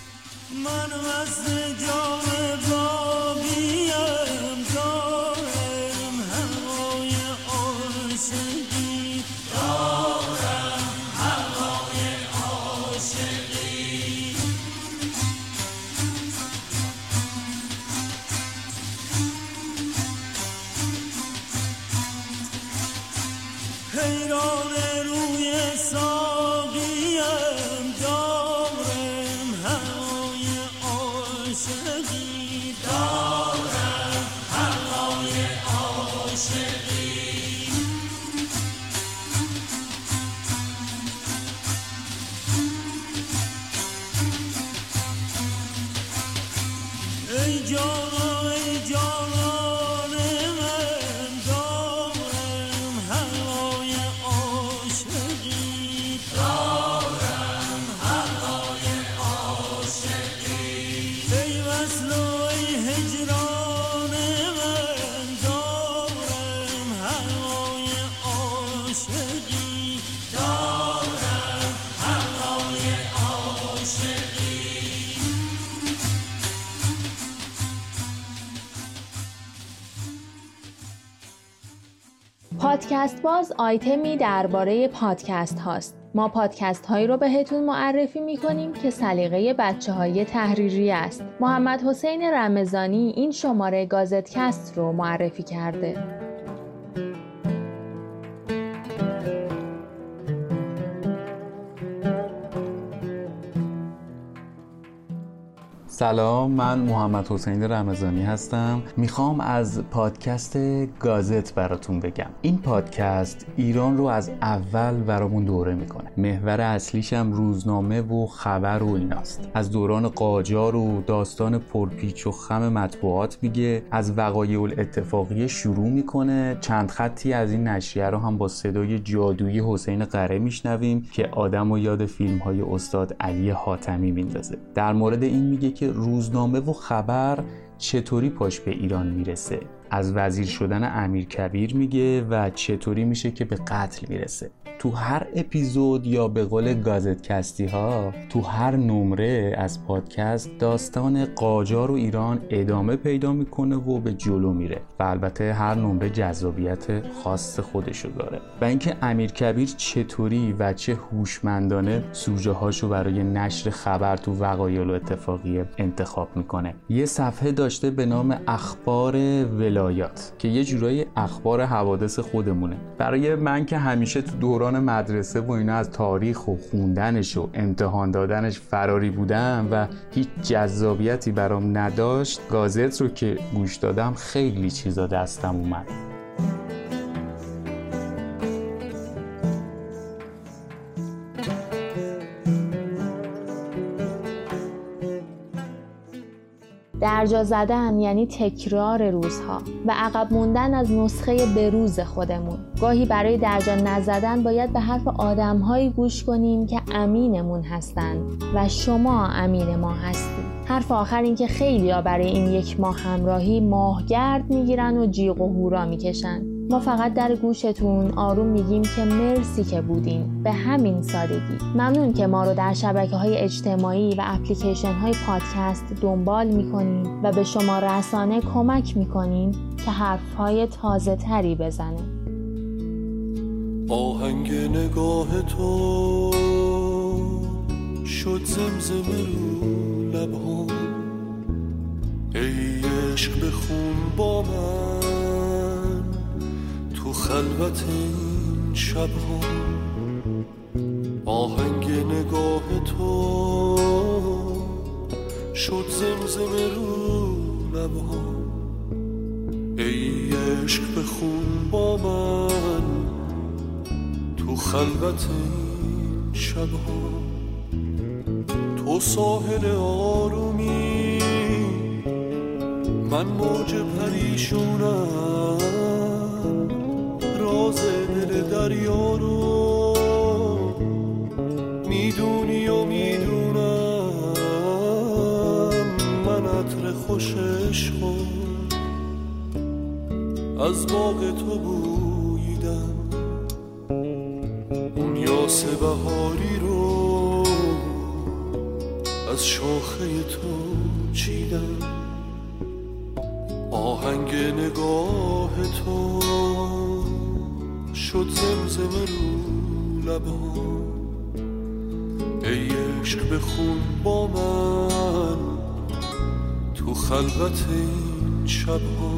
پادکست باز آیتمی درباره پادکست هاست. ما پادکست هایی رو بهتون معرفی می کنیم که سلیقه بچه های تحریری است. محمد حسین رمزانی این شماره گازتکست رو معرفی کرده. سلام من محمد حسین رمضانی هستم. می‌خوام از پادکست گازت براتون بگم. این پادکست ایران رو از اول برامون دوره می‌کنه. محور اصلیش هم روزنامه و خبر و ایناست. از دوران قاجار و داستان پرپیچ و خم مطبوعات میگه از وقایع الاتفاقی شروع می‌کنه. چند خطی از این نشریه رو هم با صدای جادویی حسین قره میشنویم که آدم و یاد فیلم های استاد علی حاتمی میندازه. در مورد این میگه که روزنامه و خبر چطوری پاش به ایران می‌رسه؟ از وزیر شدن امیر کبیر میگه و چطوری میشه که به قتل می‌رسه؟ تو هر اپیزود یا به قول گازتکستی ها تو هر نمره از پادکست داستان قاجار و ایران ادامه پیدا می‌کنه و به جلو میره و البته هر نمره جذابیت خاص خودشو داره. و اینکه امیر کبیر چطوری و چه هوشمندانه سوژه هاشو برای نشر خبر تو وقایع و اتفاقی انتخاب می‌کنه. یه صفحه داشته به نام اخبار ولایات که یه جورایی اخبار حوادث خودمونه. برای من که همیشه تو دوران مدرسه و اینا از تاریخ و خوندنش و امتحان دادنش فراری بودم و هیچ جذابیتی برام نداشت. گازت رو که گوش دادم خیلی چیزا دستم اومد. درجا زدن یعنی تکرار روزها و عقب موندن از نسخه بروز خودمون. گاهی برای درجا نزدن باید به حرف آدمهایی گوش کنیم که امینمون هستند و شما امین ما هستید حرف آخر این که خیلی ها برای این یک ماه همراهی ماهگرد می‌گیرن و جیغ و هورا می‌کشن. ما فقط در گوشتون آروم میگیم که مرسی که بودین. به همین سادگی. ممنون که ما رو در شبکه های اجتماعی و اپلیکیشن های پادکست دنبال می‌کنین و به شما رسانه کمک می‌کنین که حرف های تازه تری بزنه. آهنگ نگاه تو شد زمزمه رو لبهام ای عشق بخون با من. خلوت این شب ها. آهنگ نگاه تو شد زمزمه رو لبها ای عشق بخون با من تو خلوت این شب ها. تو ساحل آرومی من موج پریشونم. راز دل دریا رو می‌دونی و می‌دونم من عطر خوش عشقو از باغ تو بویدم. اون یاس بهاری رو از شاخه تو چیدم. آهنگ نگاه تو شد زمزمه رو لبها ای عشق بخون با من تو خلوت این شبها.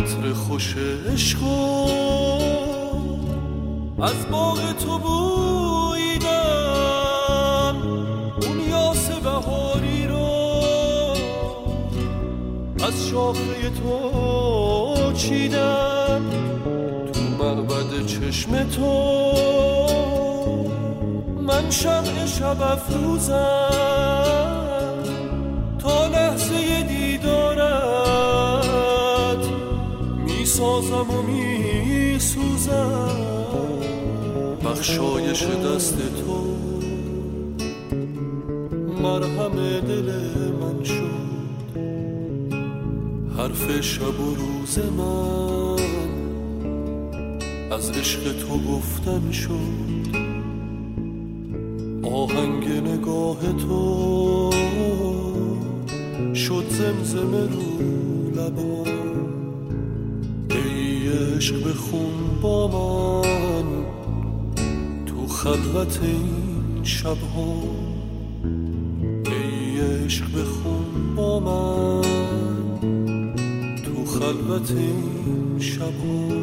عطر خوش عشق از باغ تو بویدم. اون یاس بهاری رو از شاخه تو چیدم. تو معبد چشم تو من شمع شب افروزم. میسوزم. بخشایش دست تو. مرهم دل من شد. حرف شب و روز من از عشق تو گفتن شد. خلوت این شبها. ای عشق بخون با من. تو خلوت این شبها. ای